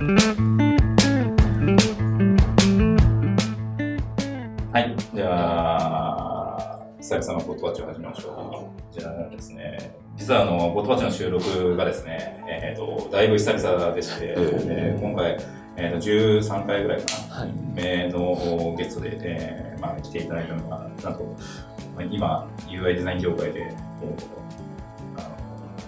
はい。じゃあ、久々のボットバッチを始めましょう。じゃあですね、実はあの、ボットバッチの収録がですね、えっ、と、だいぶ久々でして、で今回、えー、と13回ぐらいかな、はい目のゲストで、えーまあ、来ていただいたのが、なんと、まあ今、UI デザイン業界で、え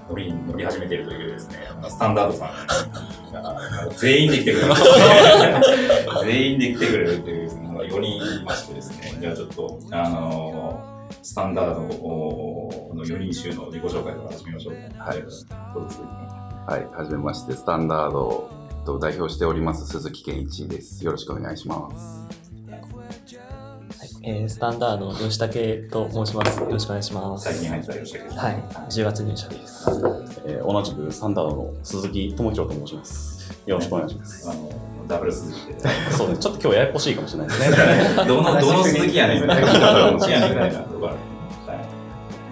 乗り乗り始めているというですね、スタンダードさんが全員で来てくれる。全員で来てくれるというのが4人いましてですね、じゃあちょっと、あのスタンダードの4人集の自己紹介から始めましょうか。はいどうですはい、はじめまして、スタンダードと代表しております鈴木健一です。よろしくお願いします。えースタンダードの吉武と申します。よろしくお願いします。最近入った吉武はい、10月入社です。えー同じくスタンダードの鈴木智弘と申します。よろしくお願いします。あの、ダブル鈴木で。そうね、ちょっと今日ややこしいかもしれないですね。どの、どの鈴木やねん。どの鈴木やねんみたいなところ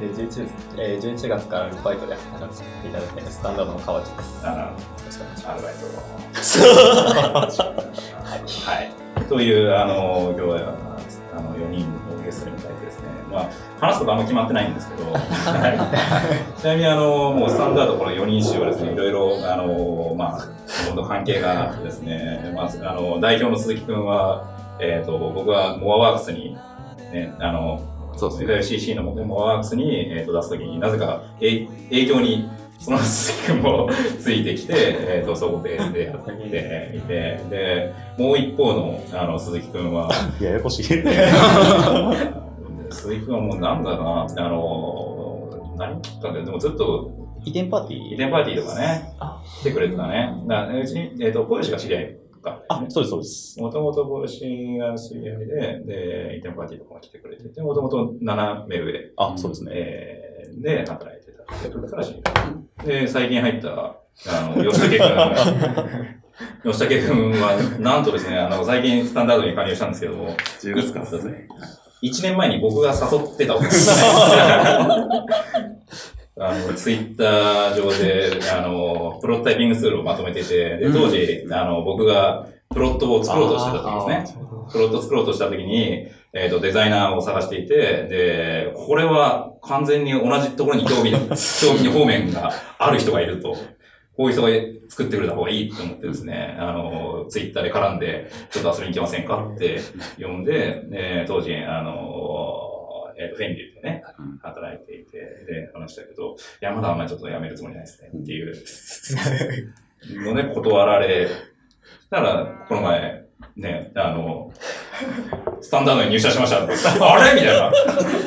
で11月、えー、11月からアルバイトで働かせていただいているスタンダードの川内です。よあろしくお願いしアルまバイト。はい。という、あの、今日は、あの、4人をゲストに迎えてですね、まあ、話すことあんま決まってないんですけど、はい。ちなみに、あの、もうスタンダードこの4人衆はですね、いろいろ、あの、まあ、んど関係があってですね、まあ、あの、代表の鈴木くんは、えっ、と、僕はモアワークスに、ね、あの、そうですね。FICC のモアワークスに、えー、と出すときになぜかえ営業にその鈴木君もついてきて、えー、とそこででやっていてでもう一方のあの鈴木君は ややこしい。鈴木君はもうなんだなあの何きっかけ？ででもずっと移転パーティー？移転パーティーとかね来てくれてたねだからうちに、えー、と小吉が知り合いかあ、そうです、そうです。もともと小吉が知り合いでで移転パーティーとかも来てくれててもともと斜め上あ、そうですね。えーで、働い。で、最近入った、あの、吉武君。吉武君は、なんとですね、あの、最近スタンダードに加入したんですけども、10月からですね。1年前に僕が誘ってた。あの、ツイッター上で、あの、プロトタイピングツールをまとめてて、で、当時、あの、僕がプロットを作ろうとしてた時ですね。プロット作ろうとした時に、えっ、と、デザイナーを探していて、で、これは完全に同じところに興味、興味方面がある人がいると。こういう人が作ってくれた方がいいと思ってですね、あの、ツイッターで絡んで、ちょっと遊びに行きませんかって呼んで、で当時、あの、えっ、と、フェンリルでね、働いていて、で、話したけど、いや、まだあんまりちょっと辞めるつもりないですね、っていう ので断られ、たら、この前、ね、あの、スタンダードに入社しましたって。あれ？みたいな。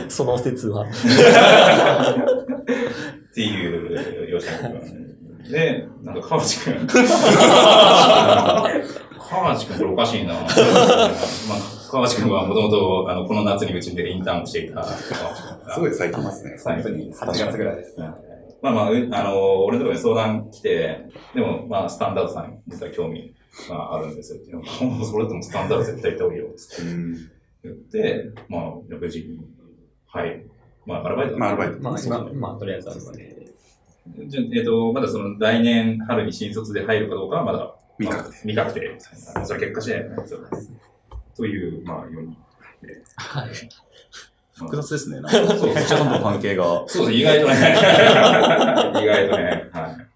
その説は。っていう、吉野君。で、なんか川内君。川内君これおかしいな。まあ、川内君はもともと、あの、この夏にうちでインターンをしていた。すすごい最近ですね。最近に8月ぐらいです。まあまあ、うあの、俺のところに相談来て、でも、まあ、スタンダードさん、実は興味があるんですよっていうのもうそれでもスタンダード絶対行った方がいいよ、つってうん。言って、まあ、無事に、はい。まあ、アルバイトだまあ、アルバイト。まあ、今、まあ、とりあえずあるので。じゃえっ、と、まだその来年春に新卒で入るかどうかはまだ未確定。未確定。それ結果次第なんですよ。という、まあ、4人。はい。複雑ですね。なんか、そう、そちらとの関係が。そうです、意外とね。意外とね。はい。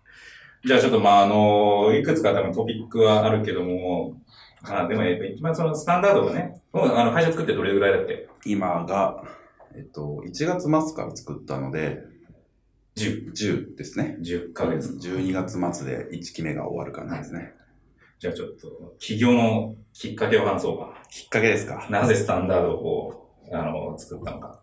じゃあちょっと、まあ、あの、いくつか多分トピックはあるけども、まあ、でもやっぱ一番そのスタンダードがね、もうあの会社作ってどれぐらいだっけ今が、えっと、1月末から作ったので、?10。10ですね。10ヶ月。12月末で1期目が終わる感じですね。じゃあちょっと、起業のきっかけを話そうか。きっかけですか？なぜスタンダードを、あの、作ったのか。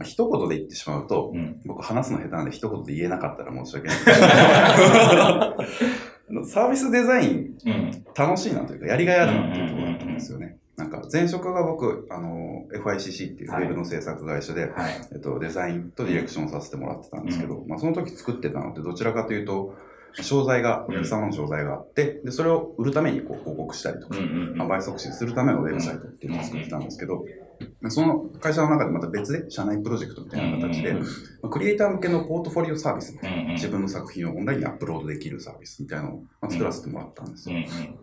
まあ一言で言ってしまうと、うん。僕話すの下手なんで一言で言えなかったら申し訳ないんですけどあのサービスデザインうん。楽しいなというか、やりがいあるなっていうところだったんですよね。なんか前職が僕、あの、FICC っていうウェブの制作会社で、はい。えっと、デザインとディレクションをさせてもらってたんですけど、まあその時作ってたのってどちらかというと、商材が、お客様の商材があって、で、それを売るためにこう広告したりとか、うんうんうん販売促進するためのウェブサイトっていうのを作ってたんですけど、その会社の中でまた別で社内プロジェクトみたいな形で、クリエイター向けのポートフォリオサービスみたいな、自分の作品をオンラインにアップロードできるサービスみたいなのをまあ作らせてもらったんですよ。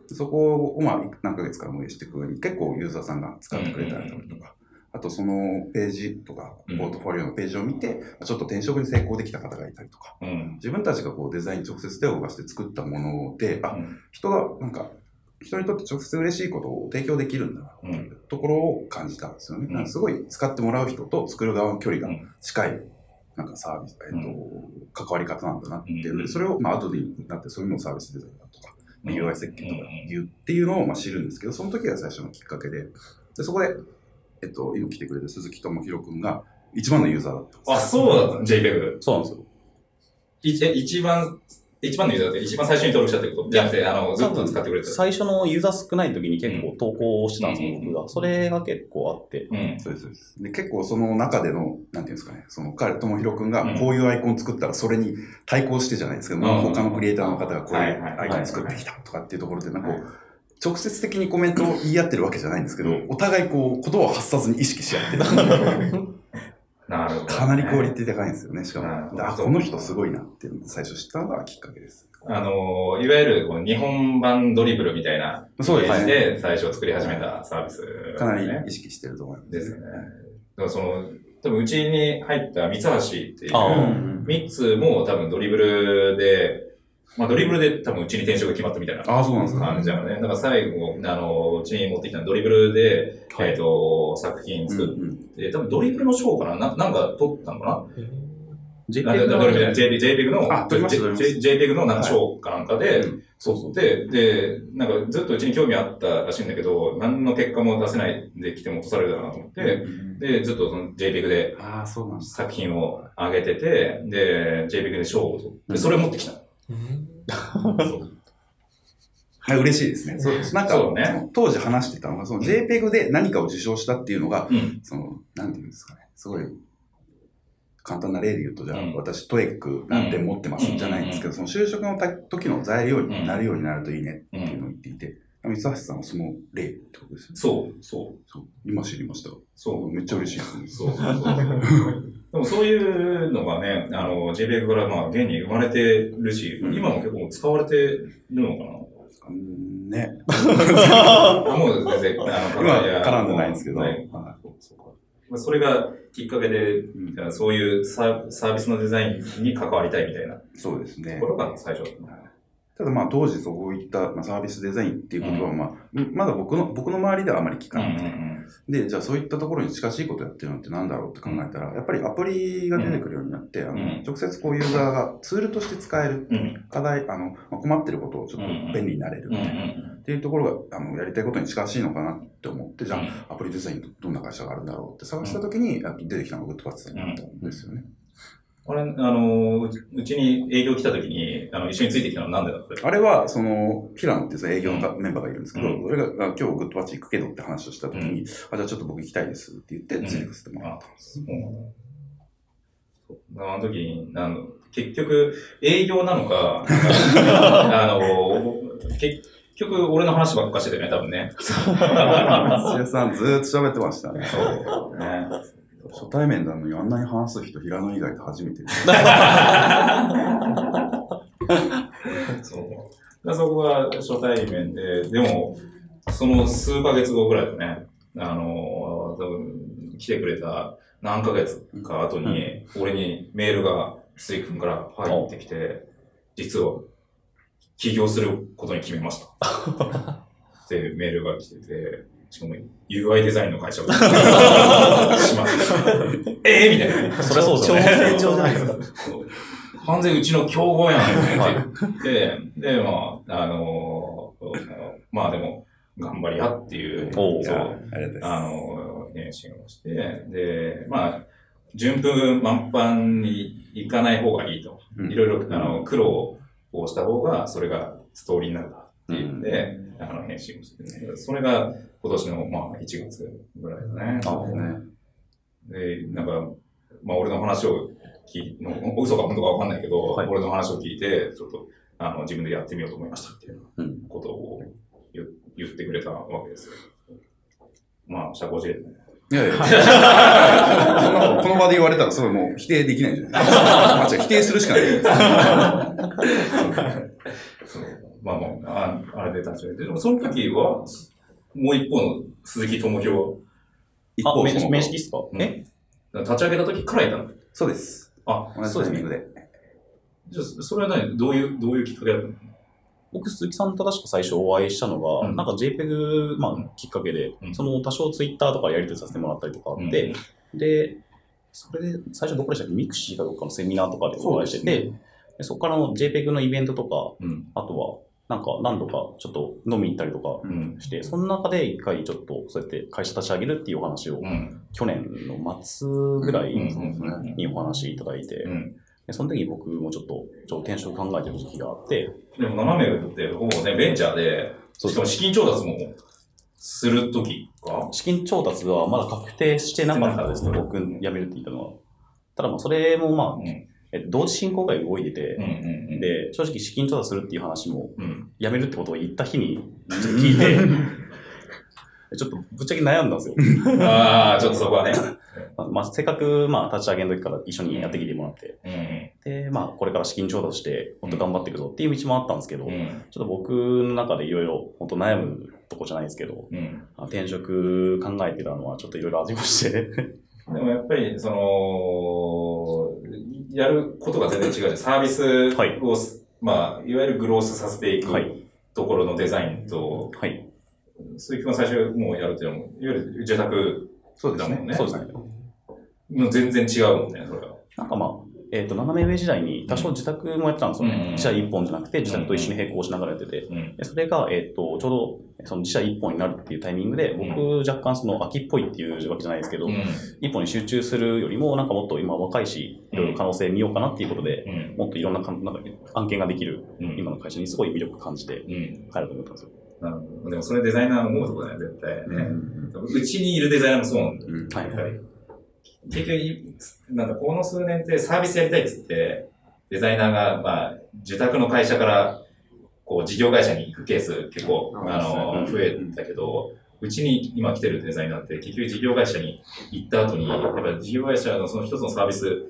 そこをまあ何ヶ月か運営していく上に結構ユーザーさんが使ってくれたりだとか、あとそのページとか、うん。ポートフォリオのページを見て、ちょっと転職に成功できた方がいたりとか、うん。自分たちがこうデザインに直接手を動かして作ったもので、あ、うん。人がなんか、人にとって直接嬉しいことを提供できるんだなっていうところを感じたんですよね。うんすごい使ってもらう人と作る側の距離がうん近い、なんかサービス、えっと、関わり方なんだなっていう、うんそれを、まあ、後でになって、そういうのをサービスデザインだとか、うん UI 設計とか言うっていうのをまあ知るんですけど、その時が最初のきっかけで、でそこで、えっと、今来てくれる鈴木智弘君が一番のユーザーだったんです。あ、そうだった、JPEG。そうなんですよ。一番、一番のユーザーって一番最初に登録したってことじゃなくて、あの、ずっと使ってくれてた。最初のユーザー少ない時に結構投稿してたんですよ、うん僕が。それが結構あって。うん。そうです、そうです。で、結構その中での、なんていうんですかね、その彼、ともひろくんがうんこういうアイコン作ったらそれに対抗してじゃないですけど、まあうん他のクリエイターの方がこういうアイコン作ってきたとかっていうところで、なんかこはう、直接的にコメントを言い合ってるわけじゃないんですけど、お互いこう、言葉を発さずに意識し合ってる。なるほど、かなりクオリティ高いんですよね、しかもであ、この人すごいなっていうのを最初知ったのがきっかけです。あの、いわゆるこう日本版ドリブルみたいなそうですね。最初作り始めたサービス、かなり意識してると思います。ですよね。だからその、多分うちに入った三橋っていう、三つも多分ドリブルで、まあドリブルで多分うちに転職が決まったみたいなあ、そうなんですか。感じなのね。だから最後、あの、うちに持ってきたドリブルで、はい。えっ、と、作品作って、多分ドリブルの賞かな？ななんか取ったのかな？JPEG あドリブルじゃない JPEG の、JPEG のなんか賞かなんかで、うんそうそう。で、で、なんかずっとうちに興味あったらしいんだけど、何の結果も出せないで来ても落とされるだなと思って、で、ずっとその JPEG でああ、そうなんです。作品を上げてて、で、JPEG で賞を取って、それを持ってきたはい、嬉しいですね。そうなんか、ね当時話してたのが、その JPEG で何かを受賞したっていうのが、うん。その、なんていうんですかね、すごい、簡単な例で言うと、じゃあ、うん私、トエック何点持ってますじゃないんですけど、その就職のた時の材料になるようになるといいねっていうのを言っていて、三橋さんはその例ってことですよね。そう、そう。そう。今知りました。そう。めっちゃ嬉しいですね。そうそうそう。でもそういうのがね、あの、JPEG からまあ現に生まれてるし、うん。今も結構使われてるのかな。うん。ね。もう全然、あの、絡んでないんですけど。ははい。いそうそうかまあそれがきっかけで、うん。じゃあそういうササービスのデザインに関わりたいみたいな。とそうですね。こ。ろが最初だっただまあ当時そういった、まあ、サービスデザインっていうことは、まあ、まだ僕の、僕の周りではあまり聞かなくて、で、じゃあそういったところに近しいことやってるのってなんだろうって考えたら、やっぱりアプリが出てくるようになって、あのうん。直接こうユーザーがツールとして使える。課題、あの、まあ、困ってることをちょっと便利になれるみたいな、っん。ていうところが、あの、やりたいことに近しいのかなって思って、じゃうん。あアプリデザインとどんな会社があるんだろうって探したときに、出てきたのがグッドパッツさんだったんですよね。俺、あの、うちに営業来た時に、あの、一緒についてきたのはなんでだった？あれは、その、平野っていうさ営業のかメンバーがいるんですけど、うん俺があ今日グッドパッチ行くけどって話をしたときに、あ、じゃあちょっと僕行きたいですって言って、ついてくせてもらったんです。うんあの時に、あの、結局、営業なのか、あの、結局、俺の話ばっかしてたよね、多分ね。土屋さんずーっと喋ってましたね。そう。ね。初対面なのにあんなに話す人、平野以外で初めて。そう。でそこが初対面で、でも、その数ヶ月後ぐらいだね、あの、多分来てくれた何ヶ月か後に、俺にメールが鈴木君から入ってきて、実は起業することに決めました。ってメールが来てて、しかも UI デザインの会社を。しました。ええみたいな。そりゃそうですよね。挑戦状じゃないですか。そう。完全うちの競合やんって言って、で、まあ、あのまあでも、頑張りやっていう、あの、返信をして、で、まあ、順風満帆にいかない方がいいと。うん。いろいろ、あの、苦労をした方が、それがストーリーになるからっていうんで、あの、返信をして、ね、それが今年の、まあ、1月ぐらいだね。す。そね。で、なんか、まあ、俺の話を聞いの、嘘か本当かわかんないけど、はい俺の話を聞いて、ちょっと、あの、自分でやってみようと思いましたっていううんことを言言ってくれたわけですよ。まあ、社交辞令でね。いやいや。そんなことこの場で言われたら、それもう否定できないじゃないですか。否定するしかない まあまあ、ああれで立ち上げて。でもその時は、もう一方の鈴木智弘一方その面識。っすか？うん。え？立ち上げた時からいたの？そうです。あ、同じそうですね。タイミングで。じゃあ、それは何どういう、どういうきっかけだったの？僕、鈴木さんと確か最初お会いしたのが、うん。なんか JPEG、まあうん、きっかけで、うん。その多少ツイッターとかでやり取りさせてもらったりとかあって、で、それで最初どこでしたっけ？ミクシーかどっかのセミナーとかでお会いしてて、でそこからの JPEG のイベントとか、うん。あとは、なんか何度かちょっと飲みに行ったりとかうん。して、その中で一回ちょっとそうやって会社立ち上げるっていうお話を、うん。去年の末ぐらいにお話いただいて、その時に僕もちょっとちょっと転職考えてる時期があって、でも、斜め上って、ほぼね、ベンチャーで、そうしかも資金調達もする時か？資金調達はまだ確定してなかったですね、僕辞めるって言ったのは。ただまあそれもまあ、うん。え同時進行が動いててうん、うんうん。で、正直資金調達するっていう話もうん。辞めるってことを言った日にちょっと聞いて、ちょっとぶっちゃけ悩んだんですよ。ああ、ちょっとそこはね。ま あまあ、せっかくまあ立ち上げの時から一緒にやってきてもらって、うん。で、まあこれから資金調達してもっと頑張っていくぞっていう道もあったんですけど、うん。ちょっと僕の中でいろいろ本当悩むとこじゃないですけど、うん。転職考えてたのはちょっといろいろありまして、でもやっぱり、その、やることが全然違うじゃん。サービスを、はいまあ、いわゆるグロースさせていくはいところのデザインと、はい。鈴木君が最初もうやるっていうのも、いわゆる住宅そうですね。だもんね。そうですね。もう全然違うもんね、それは。なんかまあ、えっ、と、斜め上時代に多少自宅もやってたんですよね。うん自社一本じゃなくて、自宅と一緒に並行しながらやってて。うん。でそれが、えっ、と、ちょうど、その自社一本になるっていうタイミングで、僕、若干その秋っぽいっていうわけじゃないですけど、うん。一本に集中するよりも、なんかもっと今若いし、いろいろ可能性見ようかなっていうことで、うん。もっといろんなかんなんか案件ができるうん。今の会社にすごい魅力感じてうん。帰ろうと思ったんですよ。なるほど。でもそれデザイナー思うとこだよ、絶対うんね。うちにいるデザイナーもそうなんだよ。うんはい結局、なんだ、この数年ってサービスやりたいっつって、デザイナーが、まあ、受託の会社から、こう、事業会社に行くケース結構、うんあの、うん増えたけど、うちに今来てるデザイナーって、結局事業会社に行った後に、やっぱり事業会社のその一つのサービス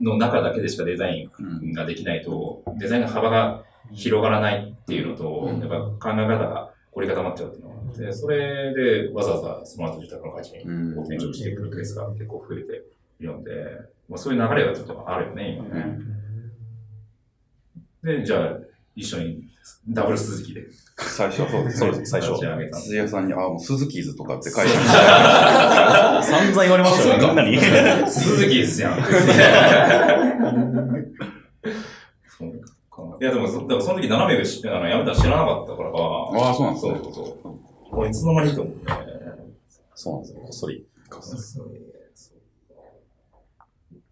の中だけでしかデザイうんンができないと、デザインの幅が広がらないっていうのと、うんやっぱ考え方が凝り固まっちゃうっていうのがあって、それでわざわざその後受託の会社に転職してくるケースが結構増えているので、まあ、そういう流れがちょっとあるよね、今ね。で、じゃあ、一緒にダブル鈴木で最初？はそうですそうね。最初。鈴屋さんに、あ、もう鈴木ーズとかって書いて 散々言われましたよ、みんなに。鈴木ですやん。いや、でも、そでもその時斜めがしあの辞めたの知らなかったから、ああ、そうなんですね。そうそうそう。これいつの間にと思って。そうなんですよ、こっそり。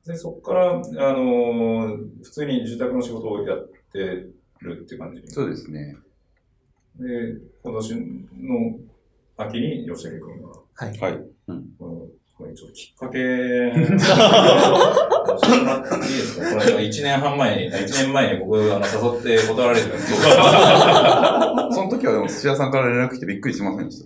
で、そこから、あのー普通に住宅の仕事をやってるって感じ？そうですね。で、今年の秋に吉武君が、はい。はい。このこれちょっときっかけ、いいですかこれ1年半前に、1年前に僕、あの、誘って断られてるんですけど、その時はでも土屋さんから連絡来てびっくりしませんでし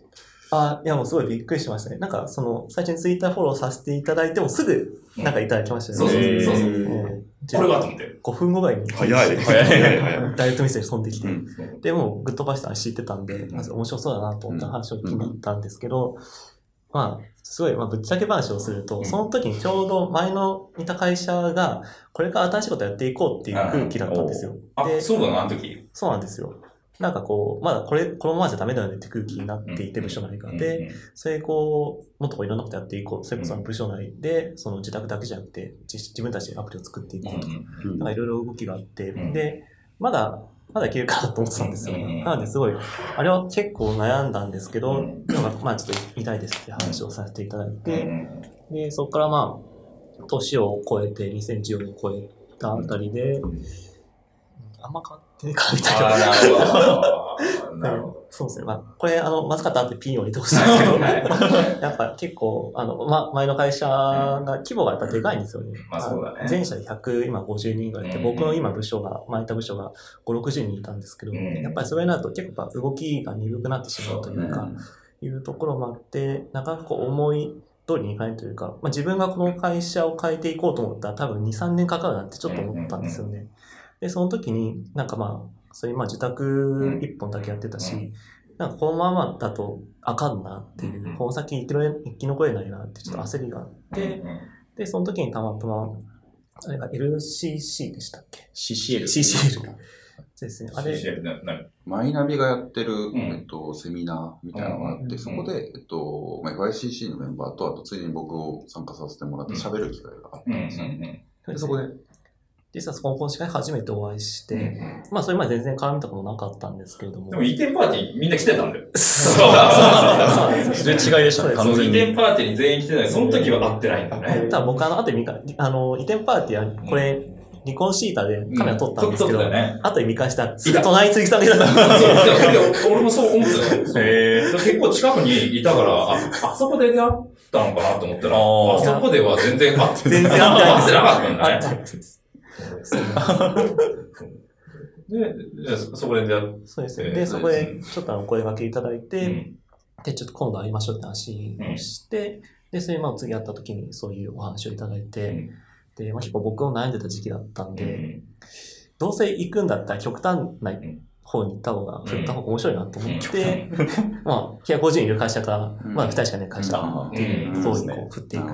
た？あ、いやもうすごいびっくりしましたね。なんかその、最初にツイッターフォローさせていただいてもすぐ、なんかいただきましたそうよね。そうそうそう。うんこれはと思って。5分後ぐらいに。早い。早い早い。ダイレクトメッセージ飛んできて。うんで、もうグッドバイスター知ってたんで、まず面白そうだなと思った話を聞いたんですけど、まあ、すごい、まあ、ぶっちゃけ話をすると、うんその時にちょうど前のいた会社が、これから新しいことやっていこうっていう空気だったんですよ。あ、で、そうだな、あの時。そうなんですよ。なんかこう、まだこれ、このままじゃダメだよねって空気になっていて、部署内が。で、それそれこう、もっといろんなことやっていこう。それこそ部署内で、その自宅だけじゃなくて、自自分たちでアプリを作っていこうとか、うんなんかいろいろ動きがあって、うんで、まだ、まだいけるかなと思ってたんですよ。うんなのですごい、あれは結構悩んだんですけど、まあちょっと言いですって話をさせていただいて、うんで、そこからまあ、年を超えて、2014年超えたあたりで、あんま変わってねえかみたいな。なるほど。そうですね。まあ、これ、あの、まずかったってピンを入れてほしいんですけど、はい。やっぱ結構、あの、ま、前の会社が規模がやっぱでかいんですよね。まあそうだね。の全社で100、今50人ぐらいいて、うん。僕の今部署が、前いた部署が5、60人いたんですけど、うん。やっぱりそれになると結構やっぱ動きが鈍くなってしまうというか、いうところもあって、なかなかこう思い通りにいかないというか、まあ、自分がこの会社を変えていこうと思ったら多分2、3年かかるなってちょっと思ったんですよね。で、その時になんかまあ、そういうまあ受託一本だけやってたし、うん。なんかこのままだとあかんなっていう、うんこの先生きの生き残れないなってちょっと焦りがあって、で、その時にたまたま、あれが LCC でしたっけ？CCL。?CCL。そうですね。あれ、マイナビがやってる、ん。えっと、セミナーみたいなのがあって、うんそこで、えっと、まあ、FICC のメンバーと、あとついに僕を参加させてもらって喋る機会があったうんうんんですよね。そこで、実はそこの講師会初めてお会いして、うんまあそれまで全然絡みたことなかったんですけれども。でも、移転パーティーみんな来てたんだよ。そうそうそれ違いでしたね、完全に。移転パーティーに全員来てない。その時は会ってないんだよね。ただ僕あの後で見か、あの、移転パーティーは、これ、離婚シーターでカメラ撮ったんですけど、撮ったよね。後で見返したら、すぐ隣に鈴木さんがいたんですそう いやいや俺もそう思ってたよ。へー結構近くにいたから、あ、あそこで出会ったのかなと思ったら、あそこでは全然会って全然会ってない会ってなかったんだね。でそそこで出会っそうですね。えーで、そこでちょっとあの声掛けいただいて、て、で、ちょっと今度会いましょうって話をして、で、それまあ次会った時にそういうお話をいただいて、うん。で、まあ結構僕も悩んでた時期だったんで、うん。どうせ行くんだったら極端な方に行った方が、振った方が面白いなと思って、まあ、150人いる会社から、うん。まあ2人しかね、会社あっていううん。層にこう振っていく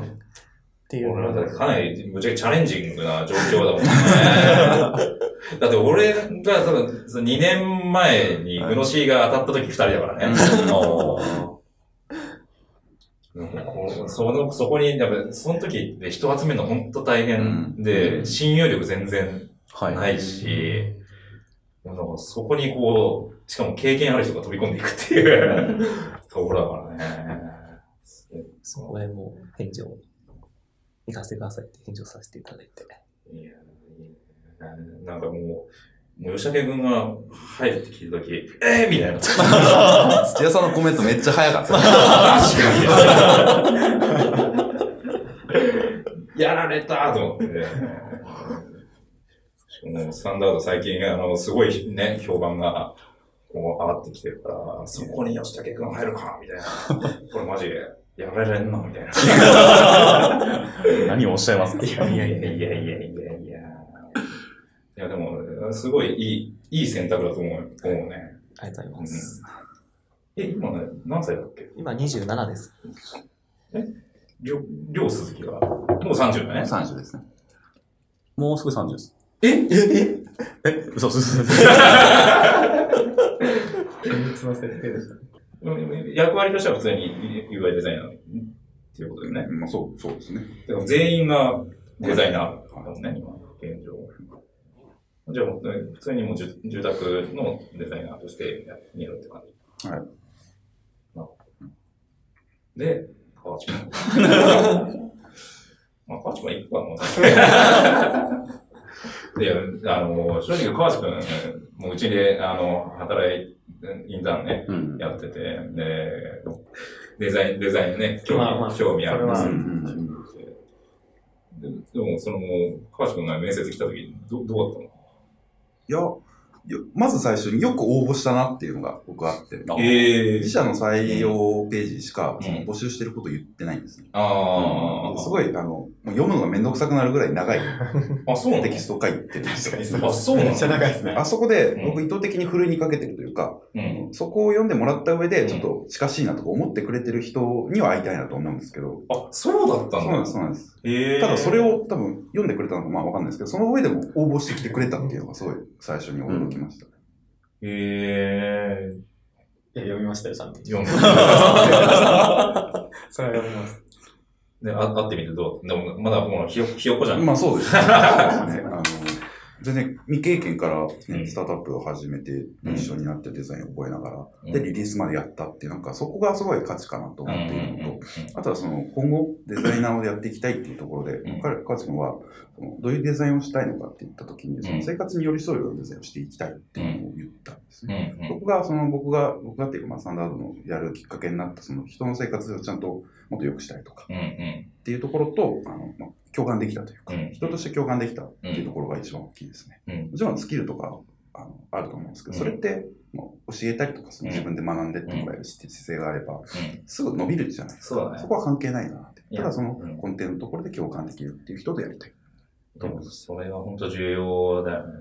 っていう。俺なんかかなりむちゃくちゃチャレンジングな状況だもんね。だって俺が多分2年前にグノシーが当たった時2人だからね。その、そこに、やっぱ、その時で人集めるの本当大変で、親友力全然はい。ないし、なんかそこにこう、しかも経験ある人が飛び込んでいくっていうところだからね。そこでもう返事を、行かせてくださいって返事をさせていただいて。いやなんかもう、もう吉武君が入るって聞いたとき、えー、みたいな。土屋さんのコメントめっちゃ早かった。確かにやられたと思ってね。しかもスタンダード最近、あの、すごいね、評判が、こう、上がってきてるから、そこに吉武君入るか、みたいな。これマジで、やられんな、みたいな。何をおっしゃいますか？いやいやいやいやいやいやいや。いや、でも、すごいいい、いい選択だと思う、思うね。ありがとうございます。え、今ね、何歳だっけ？今27です。りょ、りょう鈴木が。もう30だね。30ですね。もうすぐ30です。え？え？え？え？嘘嘘嘘。秘密の設定でした。役割としては普通に UI デザイナーっていうことだよね。まあ、そう、そうですね。だから全員がデザイナーだもんね、今、現状。じゃあもう普通にもう住住宅のデザイナーとしてやってみるって感じ。はい。で、河内君。まあ、河内君はいいかな。いや、あの、正直河内君、もううちで、あの、働い、インターンね、うん。やってて、で、デザイン、デザインね、興味、まあまあ興味あるんですででも、その、川島君が面接来た時、どどうだっいや、よまず最初によく応募したなっていうのが僕はあって、え自社の採用ページしか、うんその募集してること言ってないんですね。ああ、すごい、あの、もう読むのがめんどくさくなるぐらい長いあ、そうテキスト書いてるんですよ。あ、そうなのめっちゃ長いですね。あそこでうん僕意図的にふるいにかけてるというか、うん。そこを読んでもらった上で、うんちょっと近しいなとか思ってくれてる人には会いたいなと思うんですけど、あ、そうだっただ。そうんなんです、そうなんです。ただそれを多分読んでくれたのかまあわかんないですけど、その上でも応募してきてくれたっていうのがすごい最初に驚きました。へえ。いや、読みましたよ、ちゃんと。読んで。それは読みます。で、あ会ってみてどう？でも、まだもうひよ、ひよこじゃん。まあそうですね。そうですねあの全然未経験から、うね、ん。スタートアップを始めて一緒になってデザインを覚えながら、うん。で、リリースまでやったっていう、なんかそこがすごい価値かなとうん思っているのと、うんあとはその今後デザイナーをやっていきたいっていうところで、うん。彼、カズ君はどういうデザインをしたいのかって言った時に、そうん。の生活に寄り添うようなデザインをしていきたいっていうのを言った。んですうん。ね。うん。そこが、その僕が、僕がっていうか、まあ、スタンダードのやるきっかけになった、その人の生活をちゃんともっと良くしたいとかっていうところと、あの、まあ、共感できたというか、うん人として共感できたっていうところが一番大きいですね。うんもちろんスキルとかあのあると思うんですけど、うんそれって、もう教えたりとか、その自分で学んでってもらえる姿勢があれば、うん。すぐ伸びるじゃないですか。そねそ。こは関係ないなって。ただそのうん根底のところで共感できるっていう人とやりたい。でもそれは本当重要だよね。で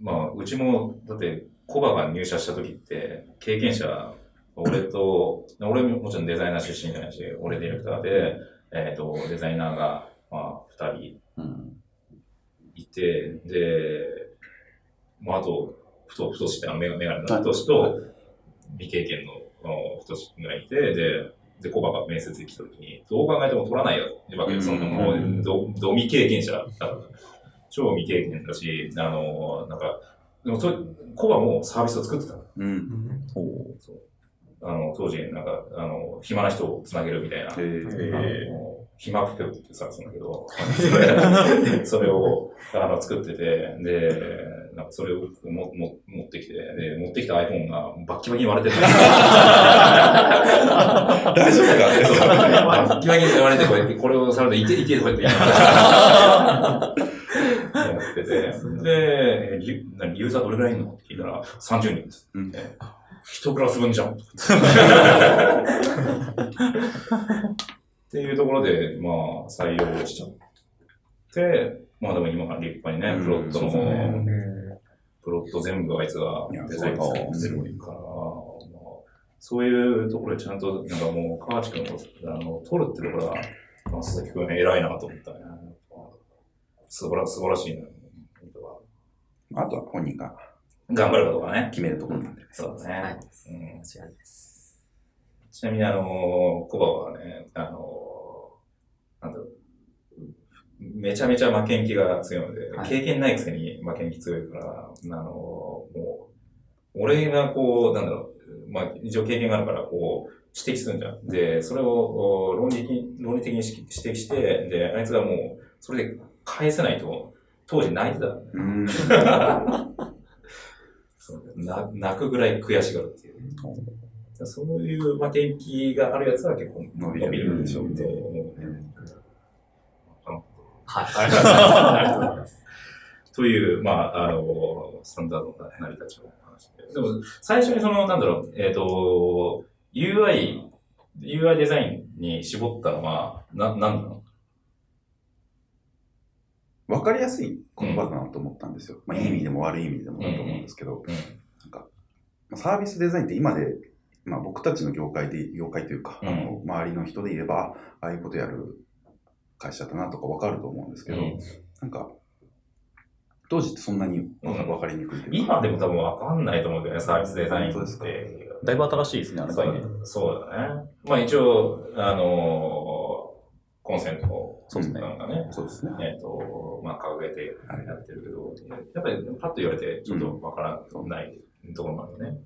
まあ、うちも、だって、コバが入社した時って、経験者、俺と、俺ももちろんデザイナー出身じゃないし、俺ディレクターで、えっ、と、デザイナーが、まあ、二人うん。いて、で、まあ、あと、ふと、ふとしって、あの、メガメガネのふとしと、未経験の、ふとしがいて、で、で、コバが面接に来た時に、どう考えても取らないよ、わけよ。その、もう、ど、ど未経験者だから。超未経験だし、あの、なんか、でもと、コバもサービスを作ってたの。うん。あの、当時、なんか、あの、暇な人をつなげるみたいな。えー。あの暇プペってさ、そんだけど、そ れそれを、あの、作ってて、で、なんかそれをもも持ってきて、で、持ってきた iPhone がバッキバキに割れてる。大丈夫か？バッキバキに割れて、これ、これをされて、いけいけとか言って、やってて、で、ユーザーどれぐらいいるの？って聞いたら、30人です。って。一クラス分じゃん。っていうところで、まあ、採用しちゃって、まあでも今から立派にね、プロットの、ねプロット全部あいつがデザインしてるから、まあそういうところでちゃんと、なんかもう、川内君をあの取るってところは、まあ、鈴木君偉いなと思ったね。素晴ら素晴らしいな。本当はあとは本人が頑張るかとかね。決めるところなんで。そうだね。うん間違いです。ちなみに、あの、コバはね、あの、なんだろう、めちゃめちゃ負けん気が強いので、はい経験ないくせに負けん気強いから、あの、もう、俺がこう、なんだろう、まあ、一応経験があるから、こう、指摘するんじゃん。で、それをお論理的論理的に指摘して、で、あいつがもう、それで返せないと、当時泣いてた。な泣くぐらい悔しがるっていう。そういう負けん気があるやつは結構伸びる伸びるでしょうね。はい。ありがとうございます。という、まあ、あの、スタンダードな成り立ちの話で。でも、最初にその、なんだろう、えっ、と、UI、UI デザインに絞ったのは、な、なんなの？わかりやすい言葉だなと思ったんですよ。まあ、いい意味でも悪い意味でもだと思うんですけど、うん。なんか、まあサービスデザインって今で、まあ僕たちの業界で、業界というか、うんあの周りの人で言えば、ああいうことやる会社だなとかわかると思うんですけど、うんなんか、当時ってそんなにわかりにくいというか、今でも多分わかんないと思うんだよね、サービスデザインっ本当です。だいぶ新しいですね、あの概念。そうだね。まあ一応、あのコンセントそうですね。なんかね、そうですね。えっ、と、まあ掲げてやってるけど、やっぱりパッと言われてちょっとわからないところもあるよね。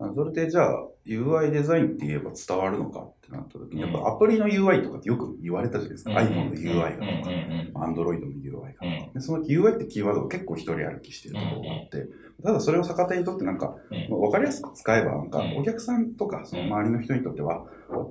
あそれでじゃあ UI デザインって言えば伝わるのかってなった時に、うん。やっぱアプリの UI とかってよく言われたじゃないですか。うん。iPhone の UI が。とか、Android の UI がとか。うん。でその UI ってキーワードが結構一人歩きしてるところがあって、ただそれを逆手にとってなんか、うんまあわかりやすく使えばなんかうんお客さんとかその周りの人にとっては、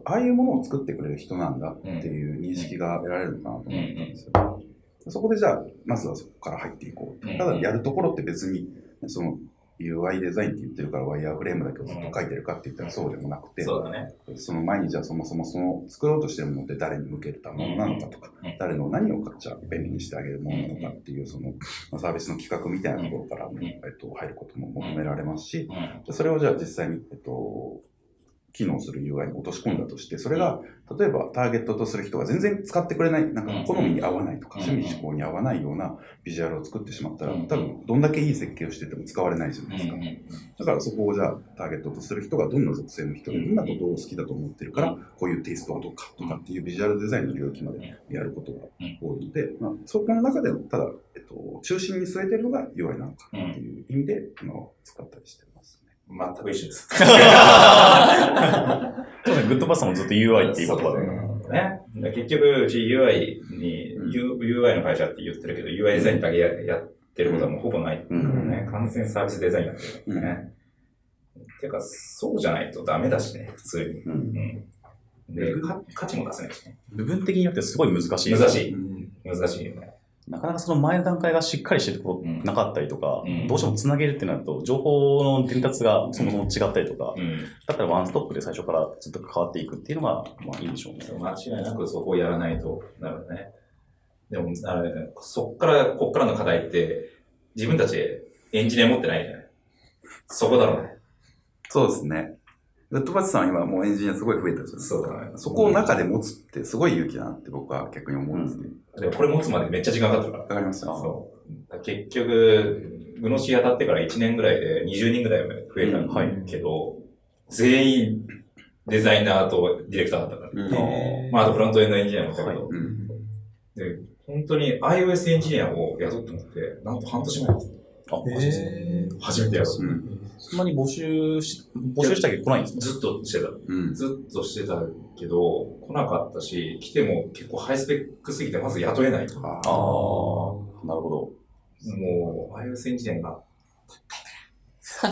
ああいうものを作ってくれる人なんだっていう認識が得られるのかなと思ったんですよ。そこでじゃあ、まずはそこから入っていこう。うんただやるところって別に、その UI デザインって言ってるからワイヤーフレームだけをずっと書いてるかって言ったらそうでもなくて、そうだね。その前にじゃあそもそもその作ろうとしてるものって誰に向けるたものなのかとか、うん。誰の何をじゃあ便利にしてあげるものなのかっていうその、まあ、サービスの企画みたいなところから、ん。えっと、入ることも求められますし、それをじゃあ実際に、えっと、機能する UI に落とし込んだとして、それが、例えばターゲットとする人が全然使ってくれない、なんか好みに合わないとか、うん。趣味思考に合わないようなビジュアルを作ってしまったら、うん。多分どんだけいい設計をしてても使われないじゃないですか。だからそこをじゃあターゲットとする人がどんな属性の人でどんなことを好きだと思ってるから、こういうテイストはどうかとかっていうビジュアルデザインの領域までやることが多いので、まあ、そこの中でただ、えっと、中心に据えてるのが UI なのかっていう意味で、あの使ったりしてます。ね。全く一緒です。そうね、グッドパスもずっと UI っていう言葉で。ね。だから結局、うち UI に、U- UI の会社って言ってるけど、UI デザインだけややってることはもうほぼないからね。完全サービスデザインやってるからね。てか、そうじゃないとダメだしね、普通に。うんうん。で、か価値も出せないしね。部分的によってすごい難しい。難しい。うん難しいよね。なかなかその前の段階がしっかりしてるとこうんなかったりとか、うんどうしてもつなげるってなると、情報の伝達がそもそも違ったりとか、うん。だったらワンストップで最初からずっと関わっていくっていうのが、まあいいんでしょうね。間違いなくそこをやらないとなるね。でも、あれ、そっから、こっからの課題って、自分たちエンジニア持ってないじゃない。そこだろうね。そうですね。グッドバチさんは今もうエンジニアすごい増えたじゃないですか。そうだねそこを中で持つってすごい勇気だなって僕は逆に思うんですね。でもこれ持つまでめっちゃ時間かかってるから。わかりました。そう。結局、グノシー当たってから1年ぐらいで20人ぐらい増えたんだけど、全員デザイナーとディレクターだったから。うんまあ、あとフロントエンドエンジニアもいたけど、うんで、本当に iOS エンジニアを雇ってもらって、なんと半年前です。あ、マジで初めてやろう。うん。そんなに募集し、募集したけど来ないんですか？ずっとしてた。うん。ずっとしてたけど、来なかったし、来ても結構ハイスペックすぎてまず雇えないと。あああ、なるほど。もう、iOS エンジニアが高い。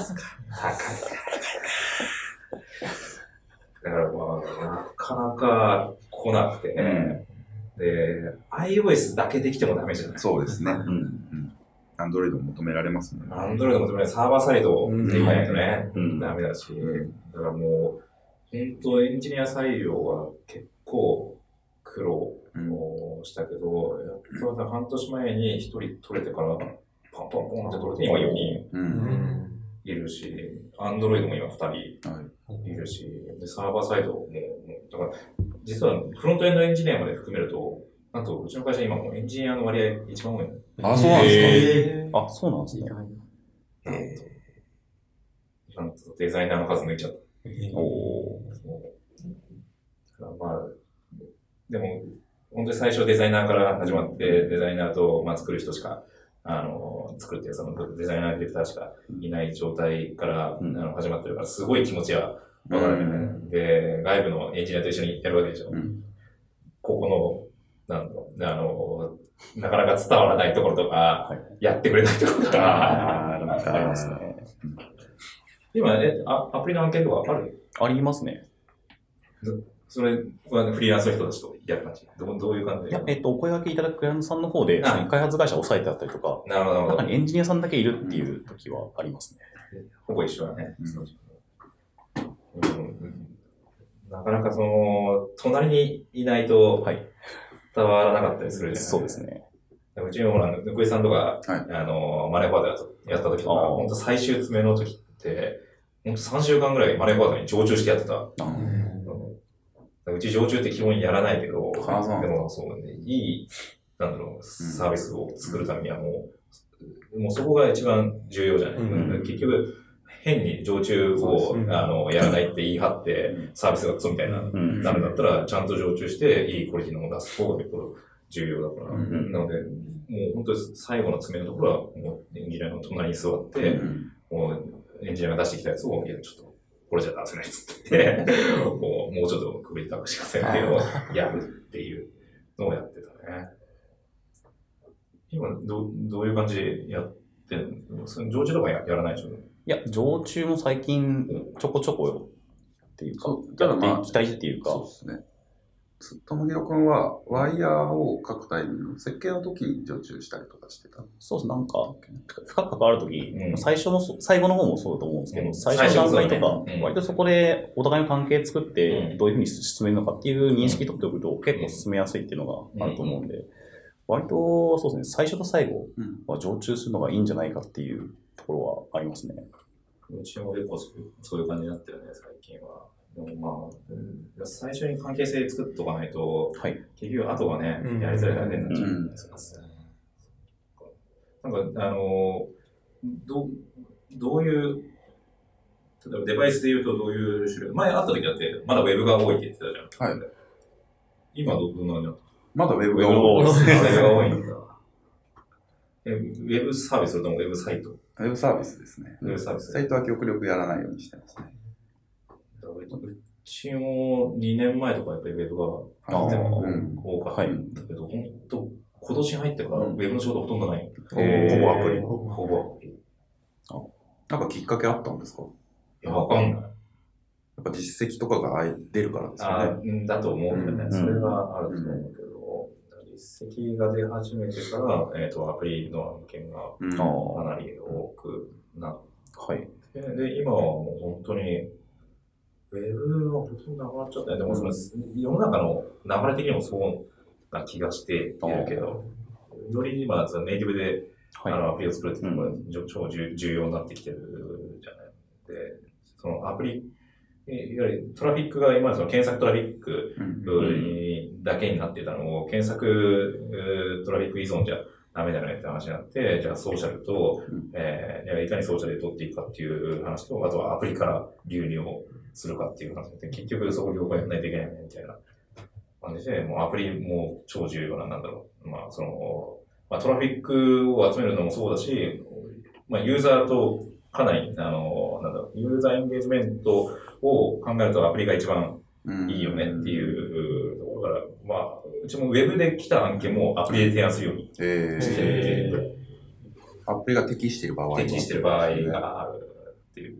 だから。まあ、なかなか来なくてね。で、iOS だけできてもダメじゃないそうですね。うん。アンドロイド求められますね。アンドロイドもサーバーサイドできないとね、うんダメだし、だからもう、本当エンジニア採用は結構苦労うんをしたけど、やっと半年前に一人取れてから、パンパンポンって取れて、今4人う。うんん。いるし、アンドロイドも今2人はい。いるし、で、サーバーサイドも、だから、実はフロントエンドエンジニアまで含めると、なんとうちの会社今もうエンジニアの割合一番多いの。あ、そうなんですか。あ、そうなんですね。なんとデザイナーの数抜いちゃった。おおそうだからまあ、でも、本当に最初デザイナーから始まって、デザイナーと、まあ、作る人しか、あの、作るっていう、そのデザイナー、ディレクターしかいない状態から、うんあの始まってるから、すごい気持ちはわかるよね。で、外部のエンジニアと一緒にやるわけでしょ。うんここの、なんあの、なかなか伝わらないところとか、やってくれないところとか、なんかありますね。今、え、あアプリの案件とかある？ありますね。それはフリーランスの人たちとやる感じ？どうどういう感じ？いや、えっと、お声掛けいただくクライアントさんの方で、あその開発会社を抑えてあったりとか、なるほど、なるほど中。にエンジニアさんだけいるっていう時はありますね。ほぼ一緒だね。うんうんなかなかその、隣にいないとはい。伝わらなかったりするじゃないそうです。ね。うちのほら、ぬくいさんとか、はいあの、マネーフォワードやった時とか、本当最終詰めの時って、本当3週間ぐらいマネーフォワードに常駐してやってた。あうち常駐って基本やらないけど、でもそうね、いい、なんだろう、サービスを作るためにはもう、もうそこが一番重要じゃない。うん結局、変に常駐を、あのやらないって言い張って、サービスがクソみたいな、うん。なるんだったら、ちゃんと常駐して、いいクオリティのものを出す方が結構重要だから。うんなので、もう本当に最後の詰めのところは、もうエンジニアの隣に座って、うんもうエンジニアが出してきたやつを、いや、ちょっと、これじゃ出せないっつって もうもうちょっとクオリティ高くしてくださいっていうのをやるっていうのをやってたね。今、どうどういう感じでやってるの？その常駐とかややらないでしょ？いや、常駐も最近ちょこちょこよっていうかただまあやっていきたいっていうか、そうですね。ともひろくんは、ワイヤーを書くタイミング、設計の時に常駐したりとかしてた。そうです、なんか、深く関わるとき、うん。最初のそ、最後の方もそうだと思うんですけど、うん。最初の段階とか、割とそこでお互いの関係作ってう、ん。どういうふうに進めるのかっていう認識取っておくと、結構進めやすいっていうのがあると思うんで、割と、そうですね、最初と最後うん。は常駐するのがいいんじゃないかっていうところはありますね。うちも結構そういう感じになってるね、最近は。でもまあ、うん最初に関係性作っとかないと、はい。結局後がね、うんやりづらいだけになっちゃううんんですよね。なんか、あの、どう、どういう、例えばデバイスで言うとどういう種類前会った時だって、まだウェブが多いって言ってたじゃん。はい。今ど、どんな感じなのまだウェブが多い多いです。ウェブが多いんだ。え、ウェブサービスそれともウェブサイト？ウェブサービスですね。ウェブサービスサイトは極力やらないようにしてますね。うちも2年前とかやっぱりウェブがあ全多かったけど、本当今年入ってからウェブの仕事ほとんどない。ほぼアプリ。ほぼアプリ。いなんかきっかけあったんですか？や、わかんない。やっぱ実績とかがあい出るからですあよね。だと思うけどね、うんそれはあると思うけど、実績が出始めてから、えっ、と、アプリの案件がかなり多くなっはい。て、で、今はもう本当に、ウェブはほとんどなくなっちゃったね。でもその、世の中の流れ的にもそうな気がしているけど、より今、そのネイティブで、はい。あのアプリを作るっていうのが超超重重要になってきてるじゃない。で、そのアプリ、えいわゆるトラフィックが今までその検索トラフィックうんだけになってたのを、検索えートラフィック依存じゃダメだよねって話になって、じゃあソーシャルとうん、えーいかにソーシャルで取っていくかっていう話と、あとはアプリから流入をするかっていう話で、結局そこ両方やらないといけないよねみたいな感じで、もうアプリも超重要な、なんだろう。まあ、その、まあ、トラフィックを集めるのもそうだし、まあ、ユーザーとかなり、あの、なんだろう、ユーザーエンゲージメントを考えるとアプリが一番うん。いいよねっていうところから、まあ、うちもウェブで来た案件もアプリで提案するようにえしてーて、アプリが適している場合は適してる場合があるっていう。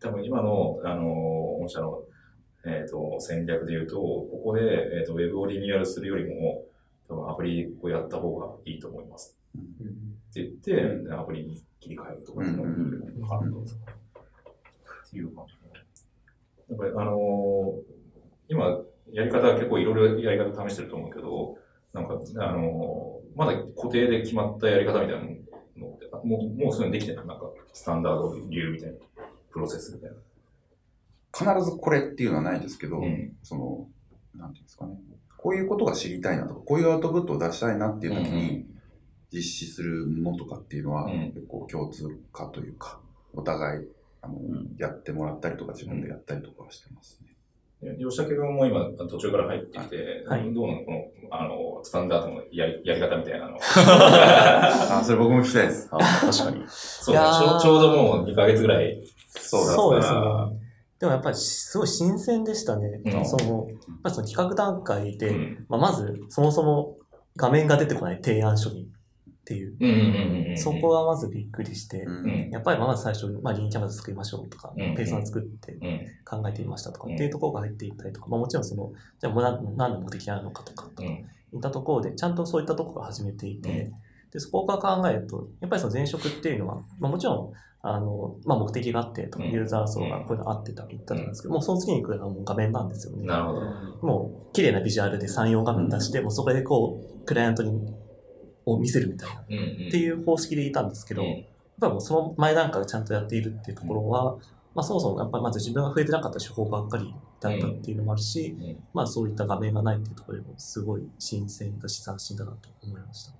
多分今の、あの、御社の、えっ、と、戦略で言うと、ここで、えっ、と、ウェブをリニューアルするよりも、多分アプリをやった方がいいと思います。って言って、アプリに切り替えるとかっていうのがいいのかなと。っていう感じ。やっぱり、あの今、やり方は結構いろいろやり方試してると思うけど、なんか、あのまだ固定で決まったやり方みたいなのって、もう、もうすでにできてるなんか、スタンダード流みたいな、プロセスみたいな。必ずこれっていうのはないですけど、うんその、なんていうんですかね。こういうことが知りたいなとか、こういうアウトプットを出したいなっていう時に実施するものとかっていうのは、うん結構共通化というか、お互い、あの、やってもらったりとか自分でやったりとかはしてますね。吉武君も今、途中から入ってきて、はいどうなのこの、あの、スタンダードのやりやり方みたいなの。あ、それ僕も聞きたいです。あ確かに。そうちょうちょうどもう2ヶ月ぐらい。そうだそうですね。でもやっぱりすごい新鮮でしたね。うんその、やっぱりその企画段階で、うんまあ、まずそもそも画面が出てこない提案書にっていう。そこがまずびっくりして。やっぱりまず最初に、まあ、リンキャンバス作りましょうとか、うんペースを作ってうん。考えてみましたとかっていうところが入っていったりとか、まあ、もちろんその、じゃあもう何何の目的なのかとか、とかうん。いったところで、ちゃんとそういったところから始めていて、で、そこから考えると、やっぱりその前職っていうのは、まあ、もちろん、あの、まあ、目的があってとか、うんユーザー層がこういうのあってた言ったんですけど、もうその次に来るのはもう画面なんですよね。なるほど。もう、綺麗なビジュアルで3、4画面出して、もうそこでこう、クライアントに、を見せるみたいな、っ。ていう方式でいたんですけど、うんやっぱりもうその前段階をちゃんとやっているっていうところは、まあそもそもやっぱりまず自分が増えてなかった手法ばっかりだったっていうのもあるし、うんまあそういった画面がないっていうところでもすごい新鮮だし斬新だなと思いました。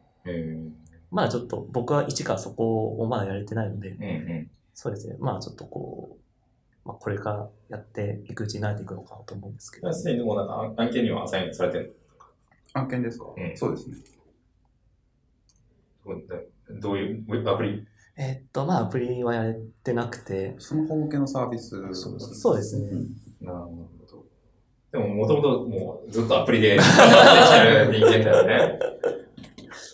まだちょっと僕は一からそこをまだやれてないので、うんうん。そうですね、まあちょっとこう、まあこれからやっていくうちに慣れていくのかなと思うんですけど。すでにもうなんか案案件にはアサインされてる案件ですか、うんそうですね。のどういうアプリ？えっと、まあアプリはやれてなくて、スマホ向けのサービス。そうですね。なるほど。でも、もともともうずっとアプリでやってきてる人間だよね。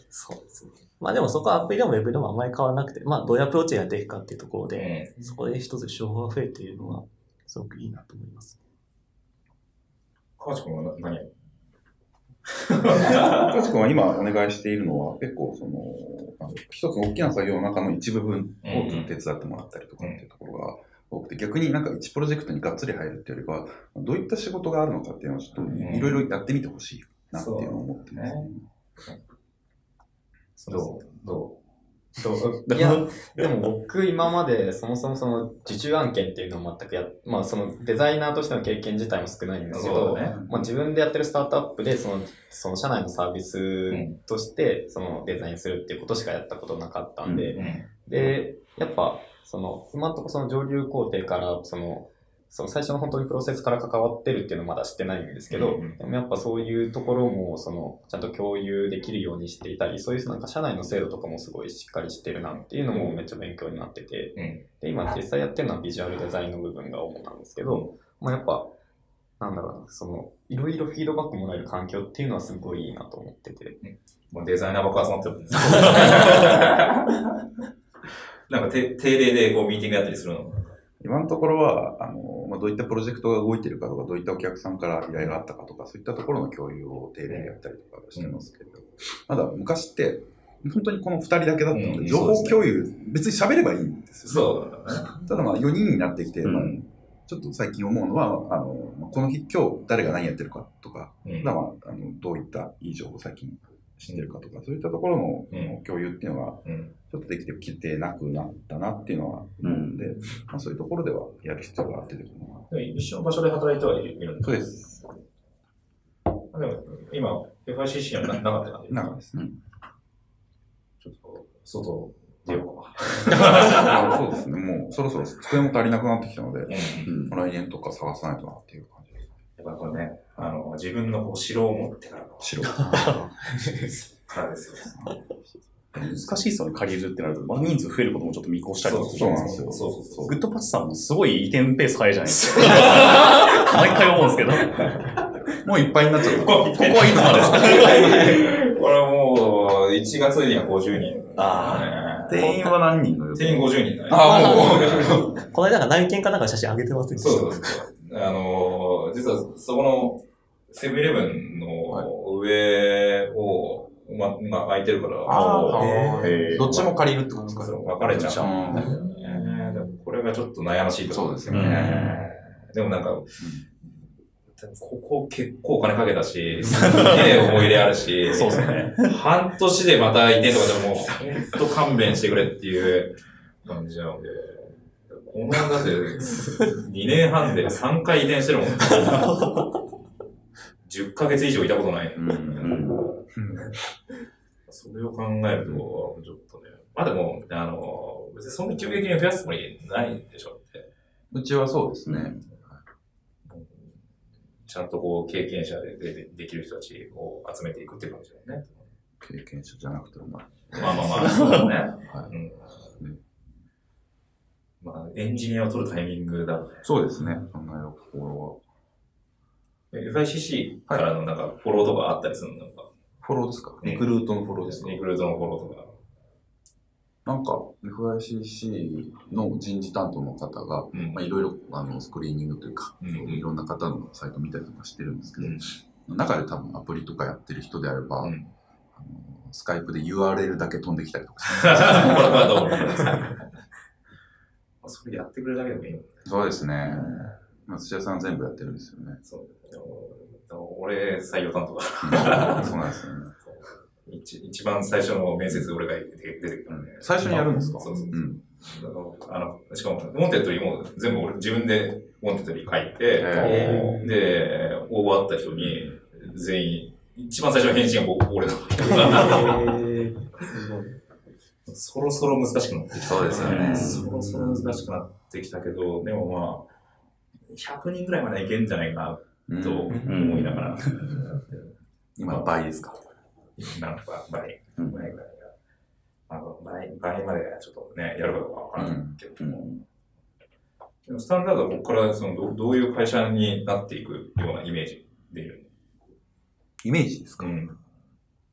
そうですね。まあでもそこはアプリでもウェブでもあんまり変わらなくて、まあどういうアプローチっていくかっていうところで、そこで一つ手法が増えているのはすごくいいなと思います。川地君はな何やるかしくんは今お願いしているのは結構その、あの一つの大きな作業の中の一部分を手伝ってもらったりとかっていうところが多くて、逆になんか一プロジェクトにがっつり入るっていうよりかは、どういった仕事があるのかっていうのはちょっといろいろやってみてほしいなっていうのを思ってます、ね。どうどう？いや、でも僕今までそもそもその受注案件っていうのを全くや、まあそのデザイナーとしての経験自体も少ないんですけど、ね。まあ、自分でやってるスタートアップでそのその社内のサービスとしてそのデザインするっていうことしかやったことなかったんで、うんでやっぱその今のところその上流工程からそのその最初の本当にプロセスから関わってるっていうのはまだ知ってないんですけど、うんうん。でもやっぱそういうところもそのちゃんと共有できるようにしていたりそういうなんか社内の制度とかもすごいしっかりしてるなっていうのもめっちゃ勉強になってて、うん。で今実際やってるのはビジュアルデザインの部分が主なんですけど、まあ、やっぱなんだろうなそのいろいろフィードバックもらえる環境っていうのはすごいいいなと思ってて。もうデザイナーばっか集まってるんです なんか定定例でこうミーティングやったりするの？今のところは、あの、まあ、どういったプロジェクトが動いてるかとか、どういったお客さんから依頼があったかとか、そういったところの共有を定例でやったりとかしてますけれど、まだ昔って、本当にこの2人だけだったのうんで、情報共有、別に喋ればいいんですよ、ね。そう。ただまあ4人になってきて、うん。まあ、ちょっと最近思うのは、あの、まあこの日、今日誰が何やってるかとか、うん。まあ、あのどういったいい情報を最近知ってるかとか、そういったところの、うん。共有っていうのは、うんちょっとできてきてなくなったなっていうのは思うんで、まあ、そういうところではやる必要が出てくるのは。でも一緒の場所で働いてはいるんだそうです。でも今、FICC にはななかった感じなんかですね。ちょっと、外出ようか。あそうですね。もうそろそろ机も足りなくなってきたので、うん。来年とか探さないとなっていう感じです。やっぱこれね、あの、自分のこう城を持ってからの。白。からですよ。難しいですよね、借りるってなると。まあ、人数増えることもちょっと見越したりとかすそうるなんですよ。そうそうそう。グッドパッチさんもすごい移転ペース早いじゃないですか。毎回思うんですけど。もういっぱいになっちゃった。ここはいつまでですかこれはもう、1月には50人。あ定員は何人の予定？員50人だね。あもう。この間なんか内見かなんかの写真上げてませんでしたそうそうそう。あのー、実はそこのセブンイレブンの上を、ま、まあ空いてるから、あーへー。どっちも借りるってことですか？そう分かれちゃう。これがちょっと悩ましいところそうですよね。でもなんか、ここ結構お金かけたし、す げえ思い入れあるし、そうですね。半年でまた移転とかでもう、ほんと勘弁してくれっていう感じなので、この、だって、2年半で3回移転してるもん。10ヶ月以上いたことない。うんうんそれを考えると、ちょっとね。まあでも、あの、別にそんな急激に増やすつもりないでしょって。うちはそうですね。ちゃんとこう、経験者ででできる人たちを集めていくっていう感じだよね。経験者じゃなくても、まあ、まあまあまあ、そうだね。はうん。まあ、エンジニアを取るタイミングだろうね。そうですね。考えるところ FICC からのなんかフォローとかあったりするの？なんか、は。フォローですか？リクルートのフォローですか？リクルートのフォローとか。なんか、FICC の人事担当の方が、うんまあ、いろいろあのスクリーニングというか、うんいろんな方のサイト見たりとかしてるんですけど、うん中で多分アプリとかやってる人であれば、うんあのスカイプで URL だけ飛んできたりとか。それやってくれるだけでもいいのそうですね。まあ、土屋さん全部やってるんですよね。そう。俺、採用担当だ。うんそうなんですよね。一一番最初の面接俺が出てくるからね。最初にやるんですか？そうそううん。あの、しかも、ウォンテッドにも全部俺自分でウォンテッドに書いて、へで、応募あった人に全員、一番最初の返信が僕俺だ。そろそろ難しくなってきた。そうですよねそろそろ難しくなってきたけど、でもまあ、100人ぐらいまでいけるんじゃないかうんなと思いながら、今、倍ですか？なんか倍、うん。倍ぐらいが。あの倍倍までちょっとね、やるかどうかわからないけど。も、うん。でもスタンダードはここからそのどどういう会社になっていくようなイメージでいるイメージですか、ん。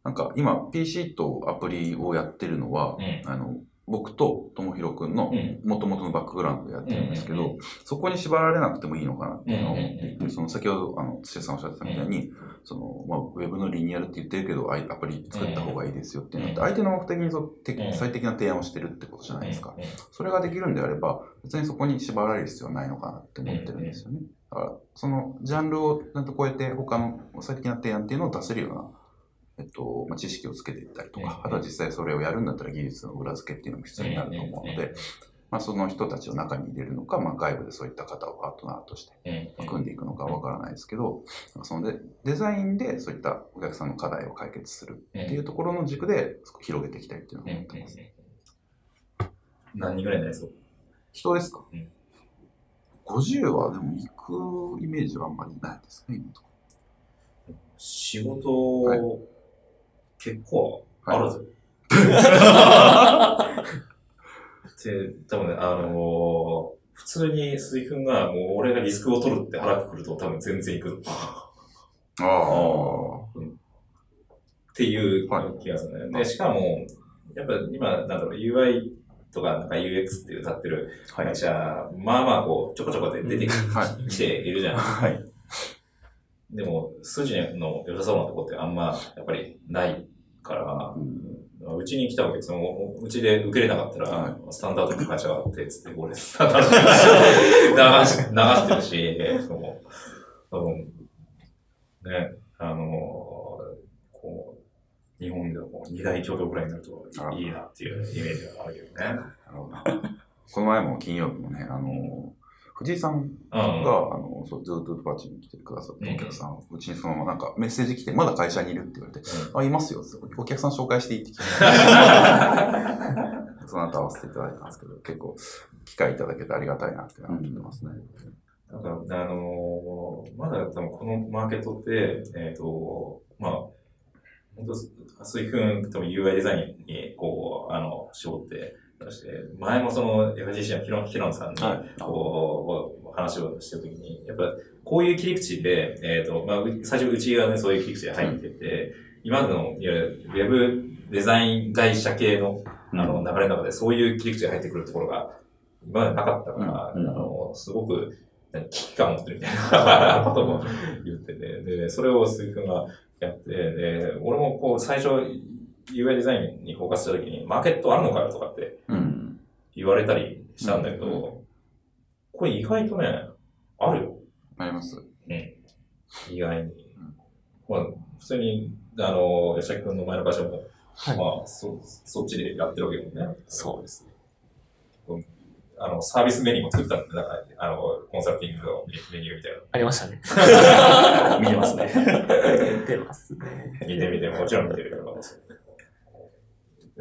なんか今 PC とアプリをやってるのは、うん。あの僕と智弘くんのうん。元々のバックグラウンドでやってるんですけど、そこに縛られなくてもいいのかなっていうのを思っていて、その先ほどあの土屋さんおっしゃってたみたいに、そのまあ、ウェブのリニューアルって言ってるけどアプリ作った方がいいですよっていうのって、うん。相手の目的にそ最適な提案をしてるってことじゃないですか。うんそれができるんであれば、別にそこに縛られる必要はないのかなって思ってるんですよね。だから、そのジャンルをちゃんと超えて、他の最適な提案っていうのを出せるような、えっと、まあ、知識をつけていったりとか、うんあとは実際それをやるんだったら技術の裏付けっていうのも必要になると思うので、まあ、その人たちを中に入れるのか、まあ、外部でそういった方をパートナーとしてうん組んでいくのかわからないですけど、そのデデザインでそういったお客さんの課題を解決するっていうところの軸で広げていきたいっていうのを思ってます。何人ぐらいになりそう？人ですか、うん。50はでも行くイメージはあんまりないですね、今のとこ仕事、はい結構あるぞ。って、多分ね、あのー普通に鈴木くんが、もう俺がリスクを取るって腹くくると多分全然行くああ。っていうはい気がするね。で、しかも、やっぱ今、なんだろう、UI とかなんか UX って歌ってるはい会社、まあまあこう、ちょこちょこで出てはい。きているじゃん。はい。でも、筋の良さそうなとこってあんま、やっぱりないから、うん。うちに来たお客さんも、うちで受けれなかったら、はスタンダードの会社があって、つって、俺、スタンダード流し、流してるし、そう、多分、ね、あのこう、日本ではこう二大巨頭ぐらいになるといいなっていうイメージがあるけどね。なるほどこの前も金曜日もね、あの、藤井さんうん。が、あの、そう、ずっとパーチに来てくださったお客さん、うちにそのままなんかメッセージ来て、まだ会社にいるって言われて、あ、いますよ。お客さん紹介していいって聞いて。その後会わせていただいたんですけど、結構、機会いただけてありがたいなって思ってますね。なんか、あのーまだ多分このマーケットって、えっ、と、まあ、本当水くんとも UI デザインに、こう、あの、絞って、前もその FGC のヒロヒロンさんに、はい。こう、話をしてるときに、やっぱ、こういう切り口で、えっ、と、まあ、う最初うちがね、そういう切り口で入ってて、今までの、いわゆるウェブデザイン会社系の、あの、流れの中でそういう切り口で入ってくるところが、今までなかったから、うん。あの、すごく、何危機感を持ってるみたいな ことも言ってて、で、それを鈴木くんがやって、で、俺もこう、最初、UI デザインにフォーカスしたときに、マーケットあるのかよとかってうん。言われたりしたんだけど、うんこれ意外とね、あるよ。あります。意外に。まあ、普通に、あの、吉崎君の前の会社も、はいまあ、そ、そっちでやってるわけだもんね。そうですね。あの、サービスメニューも作ったんで、なんか、あの、コンサルティングのメニューみたいありましたね。見てますね。見てますね。な。見てみて、もちろん見てるけど。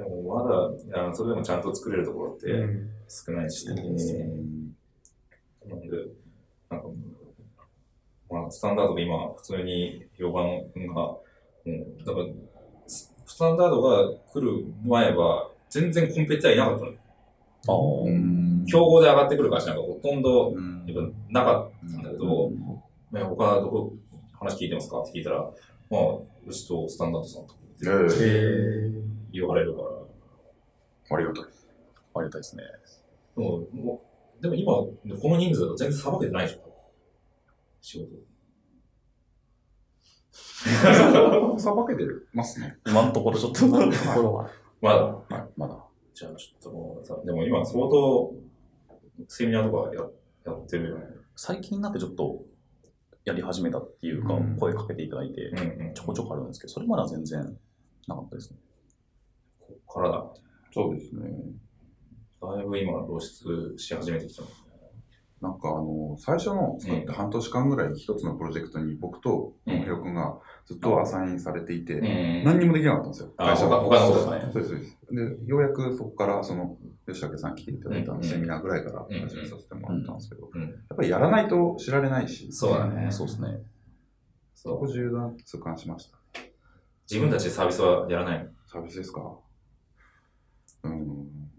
でも、まだ、あのそれでもちゃんと作れるところってうん。少ないし、なんで、なんか、まあ、スタンダードで今、普通に評判が、うん、だから、ススタンダードが来る前は、全然コンペティターいなかったの。あー。うん。競合で上がってくる会社なんかほとんど、うんやっぱなかったんだけど、ね、他どこ話聞いてますか？って聞いたら、まあ、うちとスタンダードさんとえええ言われるから。ありがたいです。ありがたいですね。でも、もうでも今、この人数だと全然さばけてないでしょ。仕事。さばけてますね。今のところちょっと、ー、今のところは。まだ。はい、まだ。じゃあちょっともうさ、でも今相当、セミナーとかややってるよね。最近なんかちょっと、やり始めたっていうか、うん声かけていただいて。ちょこちょこあるんですけど、それまでは全然なかったですね。からだ。そうですね。だいぶ今露出し始めてきたもんね。なんかあの、最初の作って半年間ぐらい一つのプロジェクトに僕とうん野広くんがずっとアサインされていて、ん何にもできなかったんですよ。あ会社が。他他のことそうですねそうです、そうです。で、ようやくそこから、その、吉武さん来ていただいたうんセミナーぐらいからうん始めさせてもらったんですけど、うん。やっぱりやらないと知られないし、そうだね。そうですね。そこ重要だなって痛感しました。自分たちでサービスはやらないのサービスですか？うん。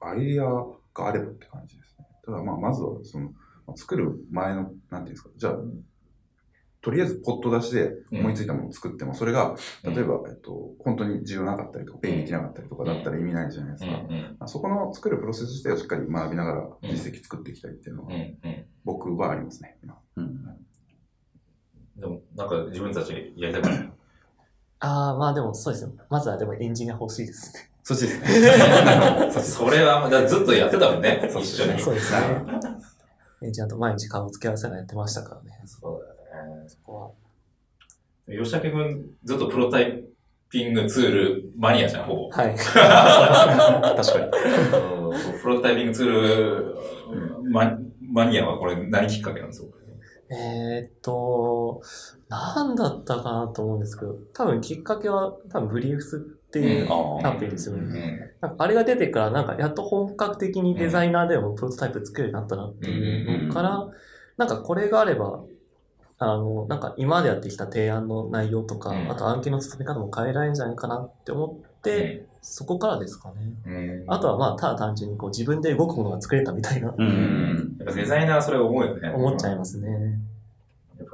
アイデアがあればって感じですね。ただ、まあ、まずは、その、まあ作る前の、なんていうんですか、じゃあ、とりあえずポット出しで思いついたものを作っても、それが、例えば、えっと、本当に重要なかったりとか、ペイできなかったりとかだったら意味ないじゃないですか。うんまあそこの作るプロセス自体をしっかり学びながら実績作っていきたいっていうのは、うん。うん。うん。僕はありますね、今。うん。でも、なんか自分たちやりたくない？ああ、まあでもそうですよ。まずはでもエンジニア欲しいですね。そっちですね。それは、だずっとやってたもんね、一緒に。そうですね。エンジニアと毎日顔を付け合わせなやってましたからね。そうだよね。そこは。吉武君、ずっとプロタイピングツールマニアじゃん、ほぼ。はい。確かに。プロタイピングツールママニアはこれ何きっかけなんですか？えーっと、なんだったかなと思うんですけど、多分きっかけは多分ブリーフスっていうあアプリですようんね。なんかあれが出てから、なんかやっと本格的にデザイナーでもプロトタイプ作れるようになったなっていうのから、なんかこれがあれば、あの、なんか今までやってきた提案の内容とか、うんあと案件の進め方も変えられるんじゃないかなって思って、そこからですかね。うんあとはまあ、ただ単純にこう自分で動くものが作れたみたいな、ううんん。やっぱデザイナーはそれ思うよね。思っちゃいますね。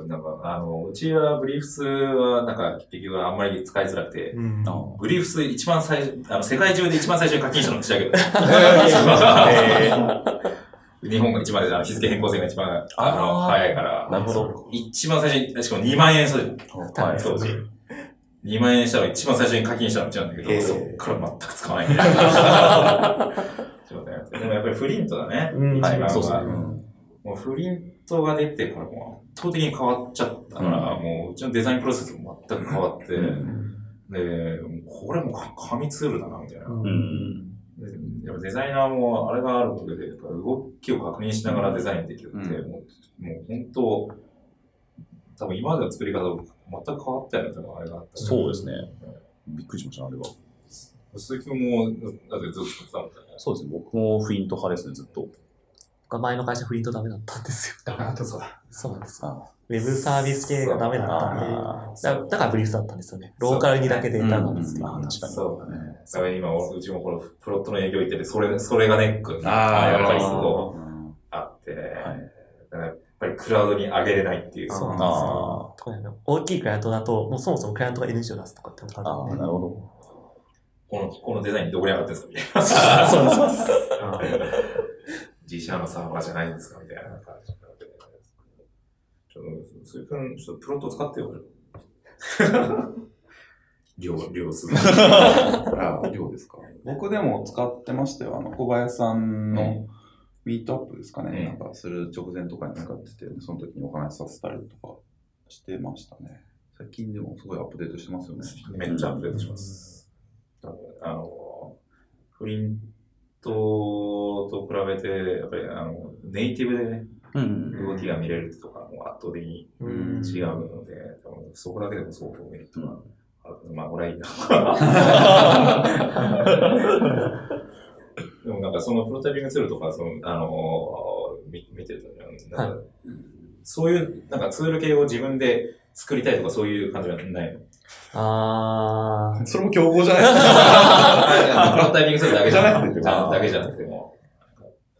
やっぱなんか、あの、うちはブリーフスはなんか結局あんまり使いづらくて、うん。あブリーフス一番最初、あの、世界中で一番最初に課金したのうちだけど。日本が一番で、日付変更線が一番、あの、早いから。なるほど。一番最初に、しかも2万円それ、はい。当時。2万円したら一番最初に課金したのうちなんだけど、そっから全く使わない でもやっぱりフリントだね。うん一番はそうですねうんもうフリントが出てからもう圧倒的に変わっちゃったから、もううちのデザインプロセスも全く変わって、で、これもか紙ツールだな、みたいな。やっぱデザイナーもあれがあることで、動きを確認しながらデザインできるって、うんもう、もう本当、多分今までの作り方と全く変わったよね、多分あれがあったらそうですね。びっくりしました、あれは。鈴木君も、だってずっと作ってたもんね。そうですね。僕もフリント派ですね、ずっと。僕は前の会社フリントダメだったんですよ。ダメだったそうだ。そうなんです。あウェブサービス系がダメだったんで、あだだからブリーフだったんですよね。ローカルにだけデータなんですけど。確かにそうだね。だから今、うちもこのプロットの営業行ってて、それ、それがネックにあーやっぱりすなるごいうんあって、はい。だからやっぱりクラウドに上げれないっていう。そうなんですあよ。大きいクライアントだと、もうそもそもクライアントが NG を出すとかってのがああ、あるんでなるほど。この、このデザインどこに上がってるんですかみたいな。そうそう 自社のサーバーじゃないんですか？みたいな感じになって。ちょっと、そういうふうに、ちょっとプロット使ってよ。量、量する。あ、量ですか？僕でも使ってましたよ。あの、小林さんのミートアップですかね。うんなんか、する直前とかに使ってて、その時にお話しさせたりとかしてましたね。最近でもすごいアップデートしてますよね。めっちゃアップデートします。あの、プリントと比べて、やっぱりあのネイティブでね、うん。動きが見れるとかも圧倒的にうん違うので、多分そこだけでも相当メリットがある。まあ、これはいいな。でもなんかそのプロタイピングツールとか、その、あの見見てるとね、なんか、そういう、なんかツール系を自分で作りたいとかそういう感じはないの？あー。それも競合じゃない？ですか。プロタイピングするだけじゃなくて、だけじゃなくても、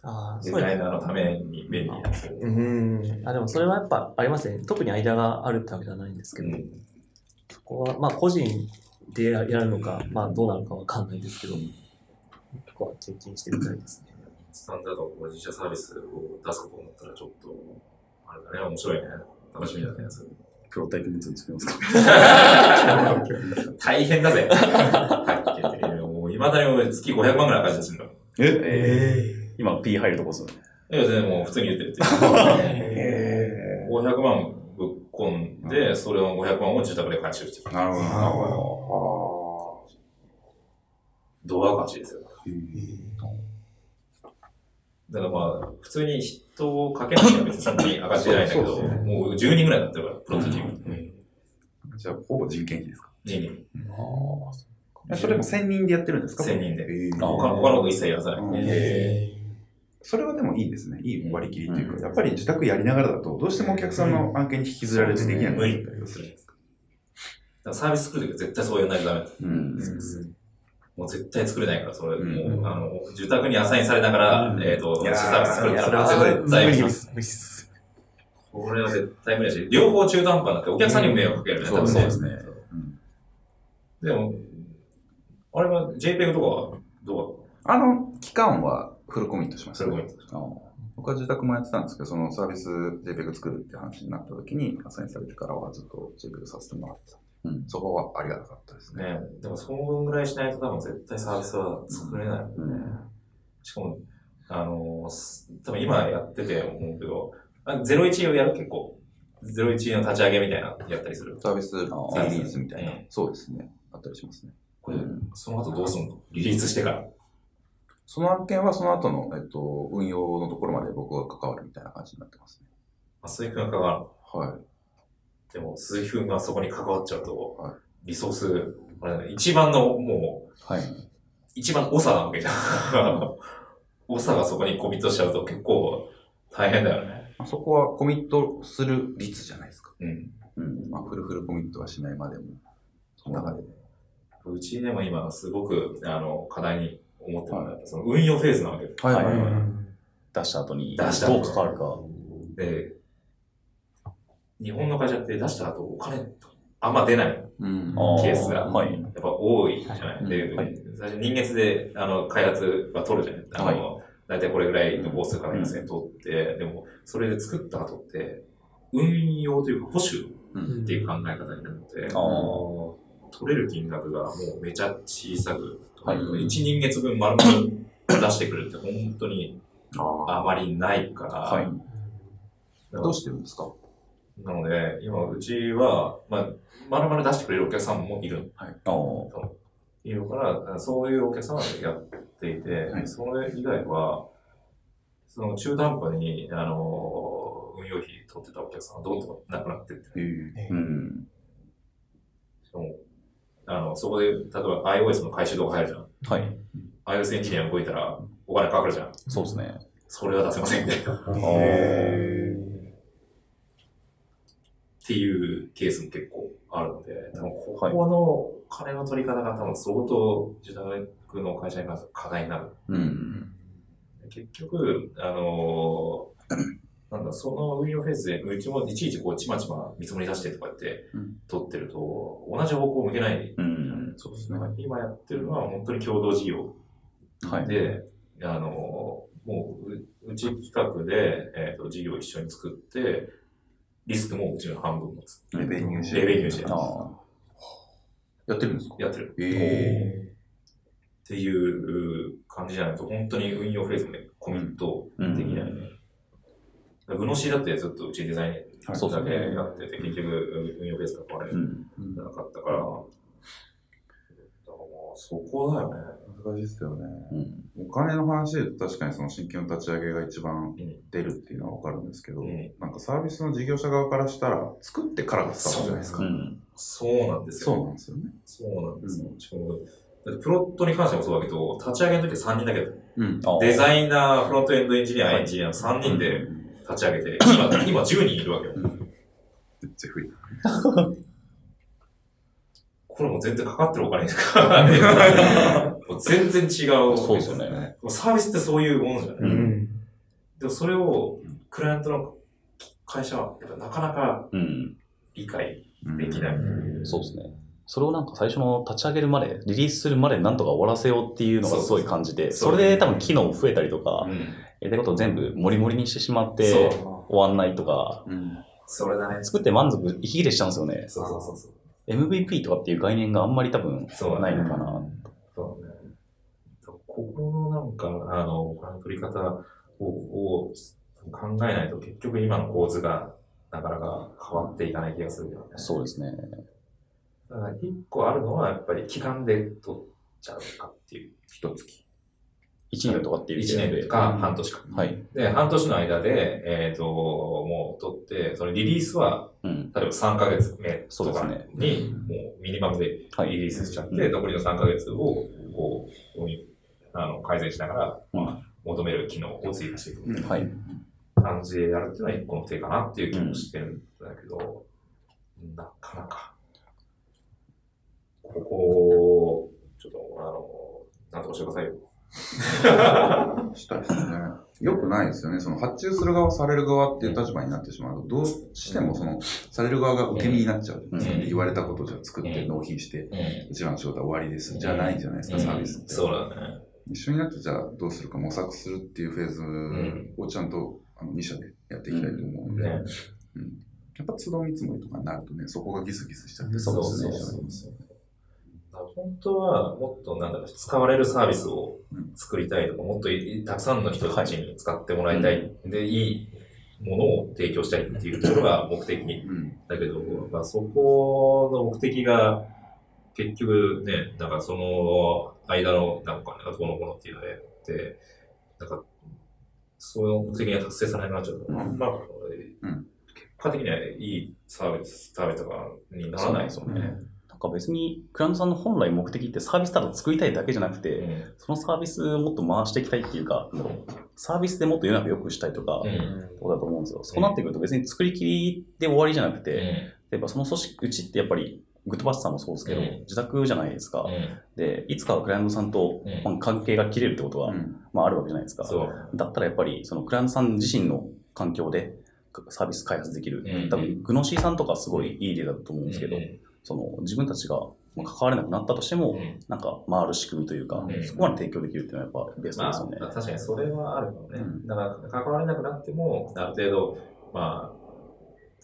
あーデザイナーのために便利なやつ。うん。あ、でもそれはやっぱありますね。特にアイデアがあるってわけじゃないんですけど、うんそこは、まあ個人でやるのか、まあどうなるかわかんないですけど、そこは経験してみたいですね。スタンダードの自社サービスを出すこと思ったらちょっと、あれだね、面白いね。楽しみだね。それプロタイピングツール作りますか大変だぜ。はっきり言ってもう、未だに俺月500万ぐらい赤字するんだ。え？え今 P 入るとこっすよね。いや、全然もう普通に言ってるって。え500万ぶっ込んで、それを500万を自宅で回収してる。なるほど、なるほドア赤字ですよ。ど。だからまあ、普通に人をかけなきゃ別にそんなに赤字じゃないんだけど、もう10人ぐらいになってるから、プロトチーム。じゃあ、ほぼ人件費ですか？人人。えそれも1000人でやってるんですか？1000人で。えー。他のこと一切やらさない。それはでもいいですね。いい割り切りというか、やっぱり自宅やりながらだと、どうしてもお客さんの案件に引きずられてできなくなったりはするじゃないですか。だからサービス作るときは絶対そうやらないとダメだ。うん。もう絶対作れないから、それ、うん。もう、あの、住宅にアサインされながら、うん。えっ、と、いやーサービス作るってそれは絶無対無理理です。無理です。これは絶対無理だし、両方中途半端になってお客さんにも迷惑かけるね、うん多分そうですね。でも、あれは JPEG とかはどう？あの期間はフルコミットしました、フルコミッあの僕は自宅もやってたんですけど、そのサービス JPEG 作るって話になった時に、アサインされてからはずっと JPEG させてもらってた。うんそこはありがたかったですね。ねでもそのぐらいしないと多分絶対サービスは作れないもんね。うんしかも、あの多分今やってて思うけど、あ01をやる結構、01の立ち上げみたいなのやったりする。サービスリリースみたいなうん。そうですね。あったりしますね。これ、その後どうすんの？リリースしてから。その案件はその後の、えっと、運用のところまで僕が関わるみたいな感じになってますね。あ、鈴木くんが関わるの？はい。でも、鈴木くんがそこに関わっちゃうと、はいリソース、あれ一番の、もう、はい。一番長なわけじゃん。長がそこにコミットしちゃうと結構大変だよね。あそこはコミットする率じゃないですか。うん。うん。まあ、フルフルコミットはしないまでも、その中で。うちでも今すごく、あの、課題に思ってるのは、その運用フェーズなわけで。はいはいー出した後に出した後どう関わるか。で、日本の会社って出した後お金あんま出ない。ケースがはい。ぱ多いじゃない。はいで、はい最初人月で、あの、開発は取るじゃない。あの、大体これぐらいの工数かかりますね、取って、でも、それで作った後って、運用というか保守うんっていう考え方になって、あ取れる金額がもうめちゃ小さく、はい1人月分丸々出してくるって本当にああまりないから、はい。あ。どうしてるんですか？なので、今、うちは、まあ、まるまる出してくれるお客さんもいる。あーいるから、そういうお客さんはやっていて、はいそれ以外は、その中途半端に、あの、運用費取ってたお客さんがどんどんなくなってって、ええうん。しかもあの、そこで、例えば iOS の回収動画入るじゃん。はい。iOS エンジニア動いたらお金かかるじゃん。そうですね。それは出せませんみたいな。っへていうケースも結構あるので、多分ここの金の取り方が多分相当自宅の会社に関しては課題になる。うん。結局、あのー なんだ、その運用フェーズで、うちもいちいちこう、ちまちま見積もり出してとかってうん、取ってると、同じ方向を向けない。うん。そうですね。今やってるのは本当に共同事業はい。で、あのーもう、ううち企画で、えっ、と、事業を一緒に作って、リスクもうちの半分持つ。レベニューシェレベニューシェアあやってるんですか？やってる。ええっていう感じじゃないと、本当に運用フェーズでコミットうんできない。グノシーだってずっとうちデザインだけやってて、結局運用フェーズが壊れーうん。なかったから、だからもうそこだよね。難しいですよね。うん。お金の話で確かにその新規の立ち上げが一番うん出るっていうのはわかるんですけど、うんなんかサービスの事業者側からしたら作ってからがスタートじゃないですか。うん。そうなんですよ。そうなんですよね。そうなんですよ。だってプロットに関してもそうだけど、立ち上げの時は3人だけだったうん。デザイナー、フロントエンドエンジニア、エンジニアの3人で立ち上げて、今、今10人いるわけよ。めっちゃ増えこれもう全然かかってるお金しかもう全然違う。そうですよね。サービスってそういうものじゃない、うん。でもそれを、クライアントの会社は、やっぱなかなかうん。理解た。できない。そうですね。それをなんか最初の立ち上げるまで、リリースするまでなんとか終わらせようっていうのがすごい感じて、それで多分機能増えたりとか、うん。ことを全部モリモリにしてしまって、そう。終わんないとか、うん。それだね。作って満足、息切れしちゃうんですよね。そうそうそうそう。MVP とかっていう概念があんまり多分ないのかな。そうね。ここのなんか、あの、取り方をを考えないと結局今の構図がなかなか変わっていかない気がするけどね。そうですね。だから一個あるのはやっぱり期間で取っちゃうかっていう。一月。1年とかっていう1年でか半年か。はい。で、半年の間で、えっ、と、もう取って、そのリリースは、うん。例えば3ヶ月目とかそうですねに、もうミニマムではい。リリースしちゃって、うん残りの3ヶ月を、こうあの改善しながら、求める機能を追加していくはい。感じでやるっていうのは一個の手かなっていう気もしてるんだけど、なかなか、ここ、ちょっと、あの、なんとかしてくださいよ。したいですね。よくないですよね。その発注する側、される側っていう立場になってしまうと、どうしてもその、される側が受け身になっちゃう。うん言われたことじゃ作ってうん納品して、うん。うちらの仕事は終わりです。じゃないじゃないですか、サービスって。そうだね。一緒になってじゃあどうするか模索するっていうフェーズをちゃんとあの2社でやっていきたいと思うので、ね。やっぱ都度見積もりとかになるとね、そこがギスギスしちゃって、そうですね本当はもっとなんだろう、使われるサービスを作りたいとか、もっといたくさんの人たちに使ってもらいたい。で、いいものを提供したいっていうところが目的うん。だけど、まあ、そこの目的が、結局ね、なんかその間の、なんかね、どうのこうのっていうので、でなんか、その目的が達成されなくなっちゃうと、うん。ま、うん。結果的にはいいサービス、サービスとかにならない。ですよね。なんか別に、クラントさんの本来目的ってサービスただ作りたいだけじゃなくて、うん。そのサービスをもっと回していきたいっていうか、サービスでもっと世の中良くしたいとか、うん。そうだと思うんですよ。そうなってくると別に作り切りで終わりじゃなくて、やっぱその組織、うちってやっぱり、グッドバスターもそうですけど、うん。自宅じゃないですか。うん。で、いつかはクライアントさんと、関係が切れるってことは、うん。まああるわけじゃないですか。だったらやっぱり、そのクライアントさん自身の環境でサービス開発できる。うん。多分、グノシーさんとかすごいいい例だと思うんですけど、うん。その自分たちがまあ関われなくなったとしても、うん。なんか回る仕組みというか、うん。そこまで提供できるっていうのはやっぱベストまあ、ですよね。確かにそれはあるかもね。うん。だから、関われなくなっても、ある程度、まあ、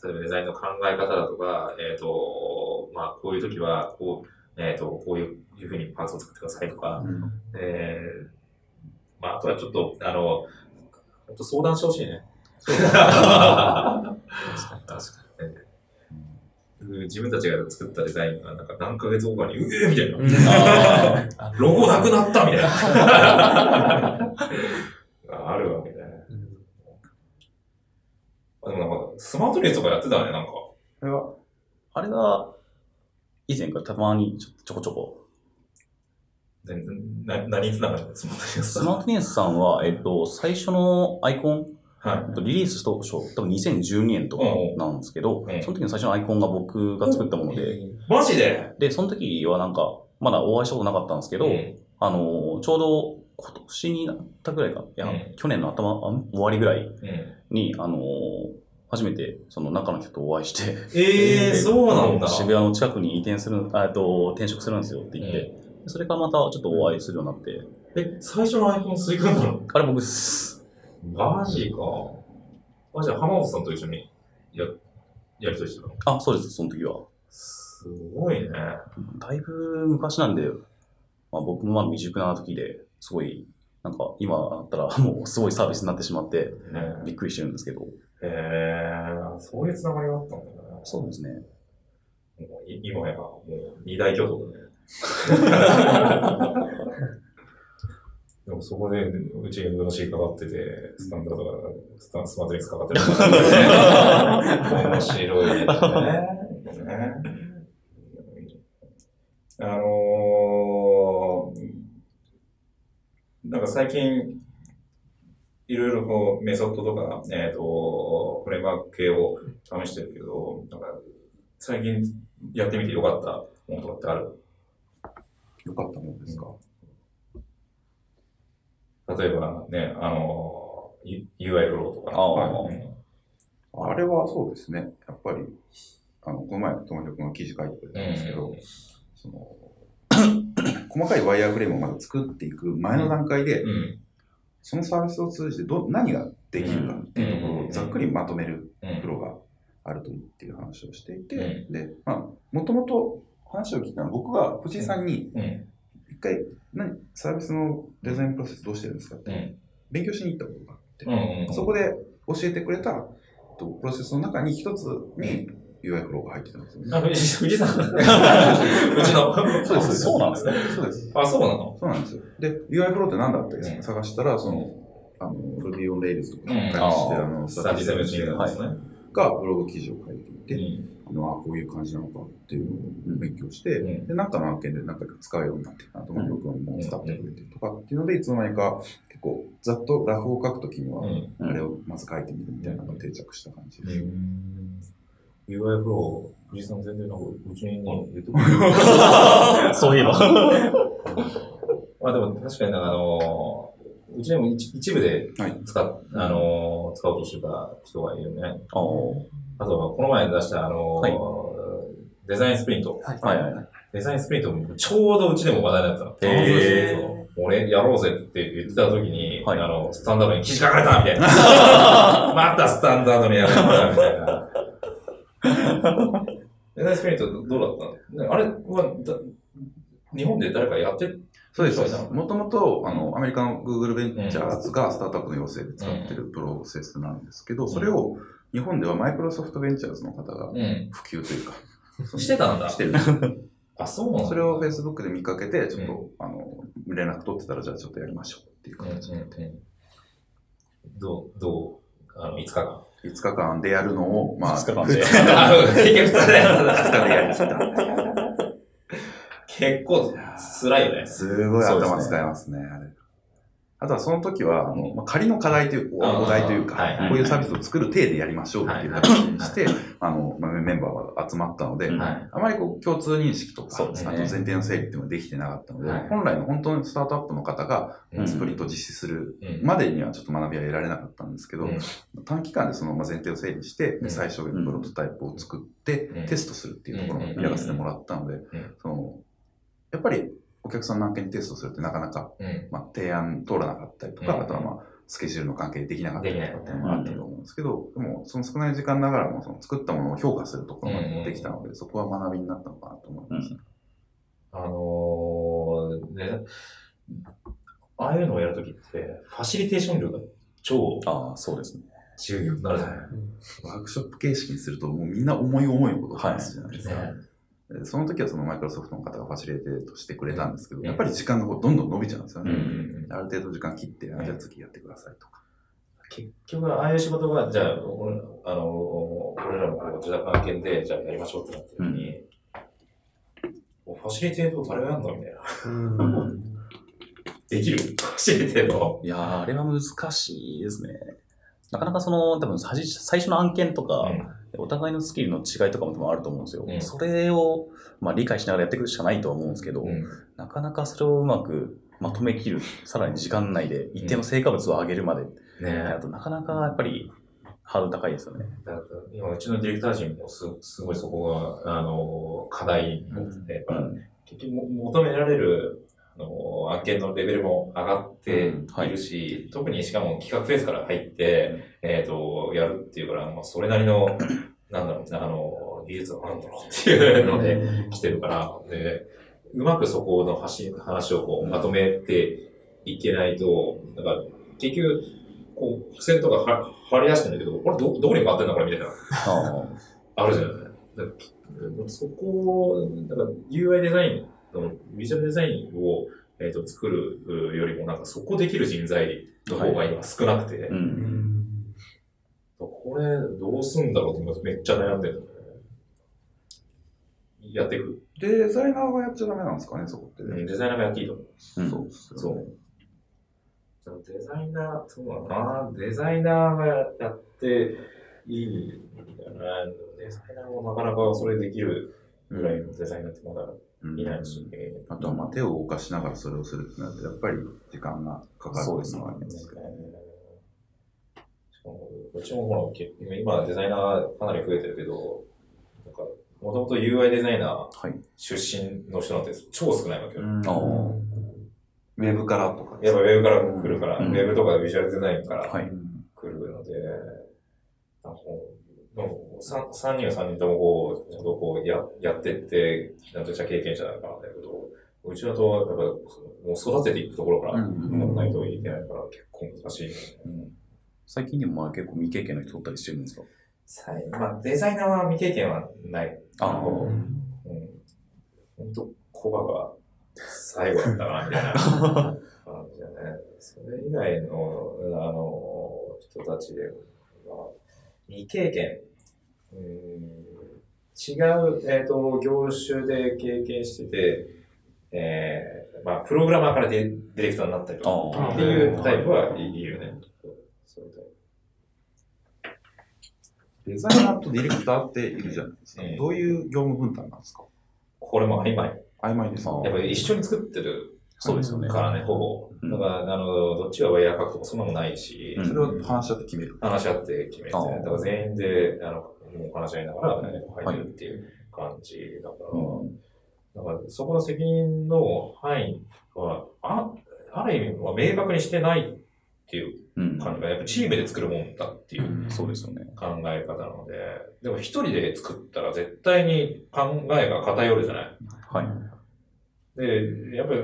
例えばデザインの考え方だとか、えっ、と、まあ、こういう時は、こう、えっ、と、こういうふうにパーツを作ってくださいとか、えー、まあ、あとはちょっと、あの、あと相談してほしいね。確かに、確かに。自分たちが作ったデザインが、なんか何ヶ月後かに、うえーみたいな。ロゴなくなったみたいな。あるわけでもなんか、スマートレースとかやってたね、なんか。それは、あれが、以前からたまにちょちょこちょこ。全然、な、何つながりスマートレーススマートニエンスさんは、えっと、最初のアイコン、はい。えっとリリース当初、多分2012年とかなんですけど、うん。その時の最初のアイコンが僕が作ったもので、マジで？で、その時はなんか、まだお会いしたことなかったんですけど、うん。あの、ちょうど今年になったぐらいか、いや、うん。去年の頭、あ終わりぐらいうん。に、あの、初めてその中の人とお会いして、ええー、そうなんだ。渋谷の近くに移転する、あえっと、転職するんですよって言って、それからまたちょっとお会いするようになって、え、最初のアイコン吸い込んだの？あれ僕です。マジか。あ、じゃあ浜本さんと一緒にや、やりとりしてたのあ、そうです、その時は。すごいね。だいぶ昔なんで、まあ、僕もまあ未熟な時ですごい、なんか今だったらもうすごいサービスになってしまってねびっくりしてるんですけど。へえー、そういうつながりがあったんだね。そうですね。もうい今や、もう二大巨頭だね。でもそこで、うちが MC かかってて、スタンダードが、スタンスマートレックスかかってる。面白いですね。ね あのー、なんか最近、いろいろこう、メソッドとか、えっ、と、フレームワーク系を試してるけど、なんか、最近やってみてよかったものとかってある？よかったもんですか？例えばね、あの、U- UI フローとか。ああはいあれはそうですね。やっぱり、あの、この前、友達君が記事書いてくれたんですけど、その、細かいワイヤーフレームをまだ作っていく前の段階で、うん。そのサービスを通じてど何ができるかっていうところをざっくりまとめるうん。フローがあるといいっていう話をしていて、うで、まあ、もともと話を聞いたのは、僕が藤井さんに、うん。一回、何、サービスのデザインプロセスどうしてるんですかって、うん。勉強しに行ったことがあって、うん。そこで教えてくれたとプロセスの中に一つに UI フローが入ってたんですよね。あ、藤井藤井さん。うちの。そうです。そうなんですね。そうです。あ、そうなの？そうなんですよ。で、UI フローって何だってうん探したら、その、あの、Ruby on Rails とかうんに関して、あの、スタディセブンシーですね。がブログ記事を書いていて、うんあの、あこういう感じなのかっていうのを勉強して、うんで、なんかの案件で何回か使うようになって、あと、僕はもう使ってくれてとかっていうので、いつの間にか結構、ざっとラフを書くときには、うん。あれをまず書いてみるみたいなのが定着した感じです。UI フロー、藤井さん全然なんか、うちに言ってく そういえば。まあでも確かになんかあのうちでも一一部ではい使,、あの使おうとしてた人がいるね。ああとはこの前出したあの、はいデザインスプリント。あ。はいはい。デザインスプリントもちょうどうちでも話題になってたの。へーそう俺やろうぜって言ってた時に、はいあの、スタンダードに記事書かれたみたいな。またスタンダードにやるんだみたいな。デザインスプリントどうだったの？あれはだ日本で誰かやってる？そうです。もともと、あの、アメリカの Google ベンチャーズがスタートアップの要請で使ってるプロセスなんですけど、それを日本ではマイクロソフトベンチャーズの方がうん。普及というか、してたんだ。してる あ、そうなんだ。それを Facebook で見かけて、ちょっと、あの、連絡取ってたら、じゃあちょっとやりましょうっていううんうん形で。うん。どう、どう、あの、5日間。5日間でやるのを、まあ、二日間で2結局2日でやった日でやりきった。結構辛いよね。すごい頭使いますね、あれ。あとはその時は、あの、まあ、仮の課題という、お題というか、こういうサービスを作る体でやりましょうっていう形にして、あの、まあ、メンバーが集まったので、はい。あまりこう共通認識とか、あと前提の整理っていうのができてなかったので、はい。本来の本当にスタートアップの方がうん。スプリントを実施するうんまでにはちょっと学びは得られなかったんですけど、うん。短期間でそのまあ前提を整理して、うん。最初にプロトタイプを作って、うん。テストするっていうところうん。をやらせてもらったので、そのやっぱりお客さんの案件にテストするってなかなか、うん。まあ、提案通らなかったりとか、うんあとはまあスケジュールの関係でできなかったりとかっていうのがあったと思うんですけど、でもその少ない時間ながらもその作ったものを評価するところまでできたので、そこは学びになったのかなと思います。あのー、ね、ああいうのをやるときって、ファシリテーション量が超ああ、そうですね。重要になるじゃないワークショップ形式にすると、もうみんな思い思いのことを話すじゃないですか。ねでその時はそのマイクロソフトの方がファシリテートしてくれたんですけど、うんやっぱり時間がどんどん伸びちゃうんですよね。うんある程度時間切って、じゃあ次やってくださいとか。結局、ああいう仕事が、じゃあ、俺あの、俺らもこう自宅案件で、じゃあやりましょうってなった時に、ファシリテート誰がやんのみたいな。うんできる？ファシリテート。いやー、あれは難しいですね。なかなかその、多分最最初の案件とか、お互いのスキルの違いとかも多分あると思うんですよ。うん。それを、まあ、理解しながらやっていくしかないとは思うんですけど、うん。なかなかそれをうまくまとめきる、さらに時間内で一定の成果物を上げるまで、ね。あとなかなかやっぱりハードル高いですよね。今、うちのディレクター陣もすすごいそこが、あの、課題になってて、うん。結局も求められる、あの、案件のレベルも上がってい。るし、特にしかも企画フェーズから入って、えっ、と、やるっていうから、まあ、それなりの、なんだろう、あの、技術があるんだろうっていうので来てるから、で、うまくそこの話話をこうまとめていけないと、なんか、結局、こう、付箋とかは貼り出してんだけど、これど、どこに回ってんだこれみたいな。ああるじゃない。そこを、だから UI デザインの、ビジュアルデザインを、えー、と作るよりも、なんかそこできる人材の方が今少なくて、あ、うん。これどうすんだろうって今めっちゃ悩んでるんだよね。やっていく。デザイナーがやっちゃダメなんですかね、そこってね。うんデザイナーがやっていいと思う。うんそうですよね。そう。デザイナー、そうだな。デザイナーがやっていいんだよね。デザイナーもなかなかそれできるぐらいのデザイナーってまだうんいないし。あとはまあ手を動かしながらそれをするってなると、やっぱり時間がかかるっていうのはありますけど。しかもうちもほら、け今デザイナーかなり増えてるけど、なんか、もともと UI デザイナはい。ー出身の人なんて超少ないわけよ。うんああ、ウェブからとかやっぱウェブから来るから、うんウェブとかビジュアルデザインからはい。来るので、なんなんかこう三三人は三人ともこう、ちゃんとこうややってって、ちゃんとした経験者だからなんだけど、うちだと、やっぱ、もう育てていくところから、うんやらないといけないから、結構難しい、ね。最近でもまあ結構未経験の人おったりしてるんですか？さいまあ、デザイナーは未経験はない。ああのうん。本当コバが最後だったな、みたいな 感じだね。それ以外の、あの、人たちでは、未経験、うん、違う、えっ、と、業種で経験してて、えー、まあ、プログラマーからデディレクターになったりとか、っていうタイプはいいるよね。そういうタイプデザイナーとディレクターっているじゃないですかうん。どういう業務分担なんですか？これも曖昧。曖昧ですやっぱり一緒に作ってるそうですよね。からね、ほぼ。うん。だから、あの、どっちがワイヤー書くとかそんなのもないし、うん。それを話し合って決める。話し合って決めて、だから全員で、あの、もう話し合いながら、ね、入ってるっていう感じだから、うんだからそこの責任の範囲は、あ、ある意味は明確にしてないっていううん。感じが、やっぱチームで作るもんだっていうそうですよね。考え方なので、でも一人で作ったら絶対に考えが偏るじゃない。はい。で、やっぱり、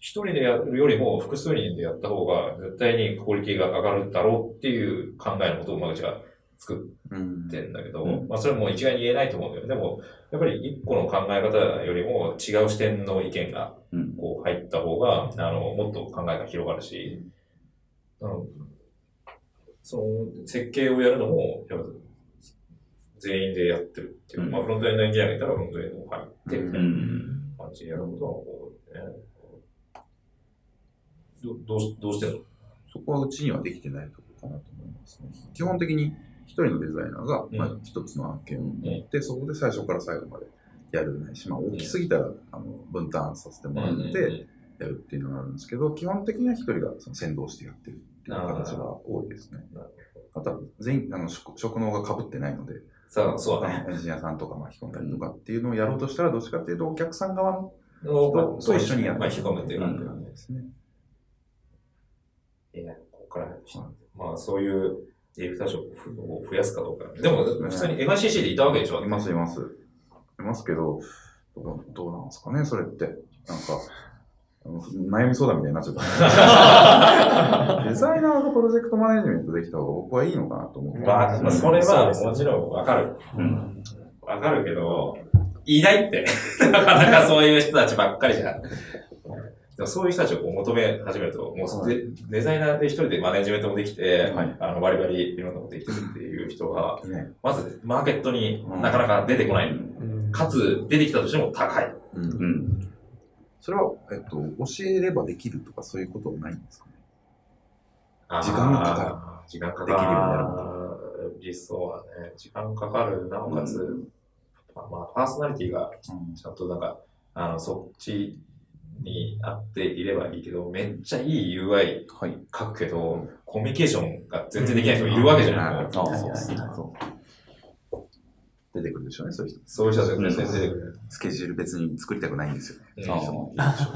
一人でやるよりも複数人でやった方が絶対にクオリティが上がるだろうっていう考えのことを馬口が作うんってんだけど、うんまあそれはもう一概に言えないと思うんだよ。でも、やっぱり一個の考え方よりも違う視点の意見がうん。こう入った方が、あの、もっと考えが広がるし、あのその設計をやるのも、やっぱ全員でやってるっていう、うんまあフロントエンドエンジニアがいたらフロントエンドも入って、みたいなうん。感じでやることは多いね。どどうしどうしてんのそこはうちにはできてないところかなと思いますね。基本的に一人のデザイナーが、まあうん一つの案件を持って、そこで最初から最後までやるないし、まあ大きすぎたら、あの分担させてもらってやるっていうのがあるんですけど、基本的には一人がその先導してやってるっていう形が多いですね。あとは全員、あの職職能が被ってないので、さあ、そうだね。エンジニアさんとか巻き込んだりとかっていうのをやろうとしたら、どっちかっていうとお客さん側の人と一緒にやって巻き込むっていう感じなんで。ですね。いや、ここから、まあそういうディレクター職を増やすかどうか。でも、普通に MICC でいたわけでしょ？います、います。いますけど、どうどうなんですかね、それって。なんか、悩み相談みたいになっちゃった。デザイナーがプロジェクトマネジメントできた方が僕はいいのかなと思って。まあ、まあそれはもちろんわかる。うん。わかるけど、いないって。なかなかそういう人たちばっかりじゃん。でもそういう人たちをこう求め始めると、もうデデザイナーで一人でマネジメントもできて、はいあのバリバリいろんなことできてるっていう人が、ね。まずマーケットになかなか出てこない。うんかつ、出てきたとしても高い。うんうん。それは、えっと、教えればできるとかそういうことはないんですかね？時間がかか時間かかる。できるようになるも理想はね、時間かかる。なおかつ、まあ、まあパーソナリティがちゃんとなんか、あの、そっちに合っていればいいけど、めっちゃいい UI はい。書くけど、コミュニケーションが全然できない人いるわけじゃない、うんもうあはいはいそう出てくるでしょ？うね、そういう人。そういう人たちが全然出てくる。スケジュール別に作りたくないんですよ。うんあ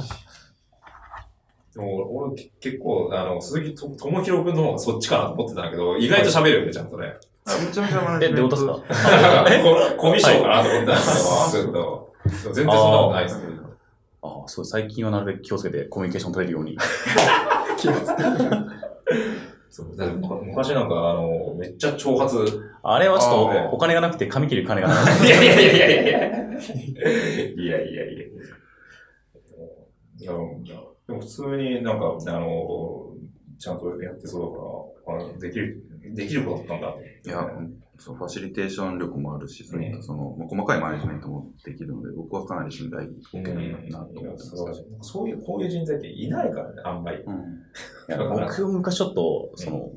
でも俺け結構、あの、鈴木と智弘君の方がそっちかなと思ってたんだけど、意外と喋るよね、ちゃんとね。あめちゃめちゃマネえ、ジメントどういうことですか？ココミッションかなと思ってたんですけど、ずっと。でも全然そんなことないですね。ああ、そう、最近はなるべく気をつけてコミュニケーション取れるように。そうだってむ昔なんか、あの、めっちゃ挑発。あれはちょっとお金がなくて髪切る金がなかった。い やいやいやいやいやいや。いやいやいやいや。いや、でも普通になんか、あの、ちゃんとやってそうだから、あできる、できることだったんだ。いや、そうファシリテーション力もあるし、そういったその、まあ細かいマネジメントもできるので、僕はかなり信頼を受けるなと思ってます。素晴らしいそういう、こういう人材っていないからね、あんまり。うん。僕も昔ちょっと、その、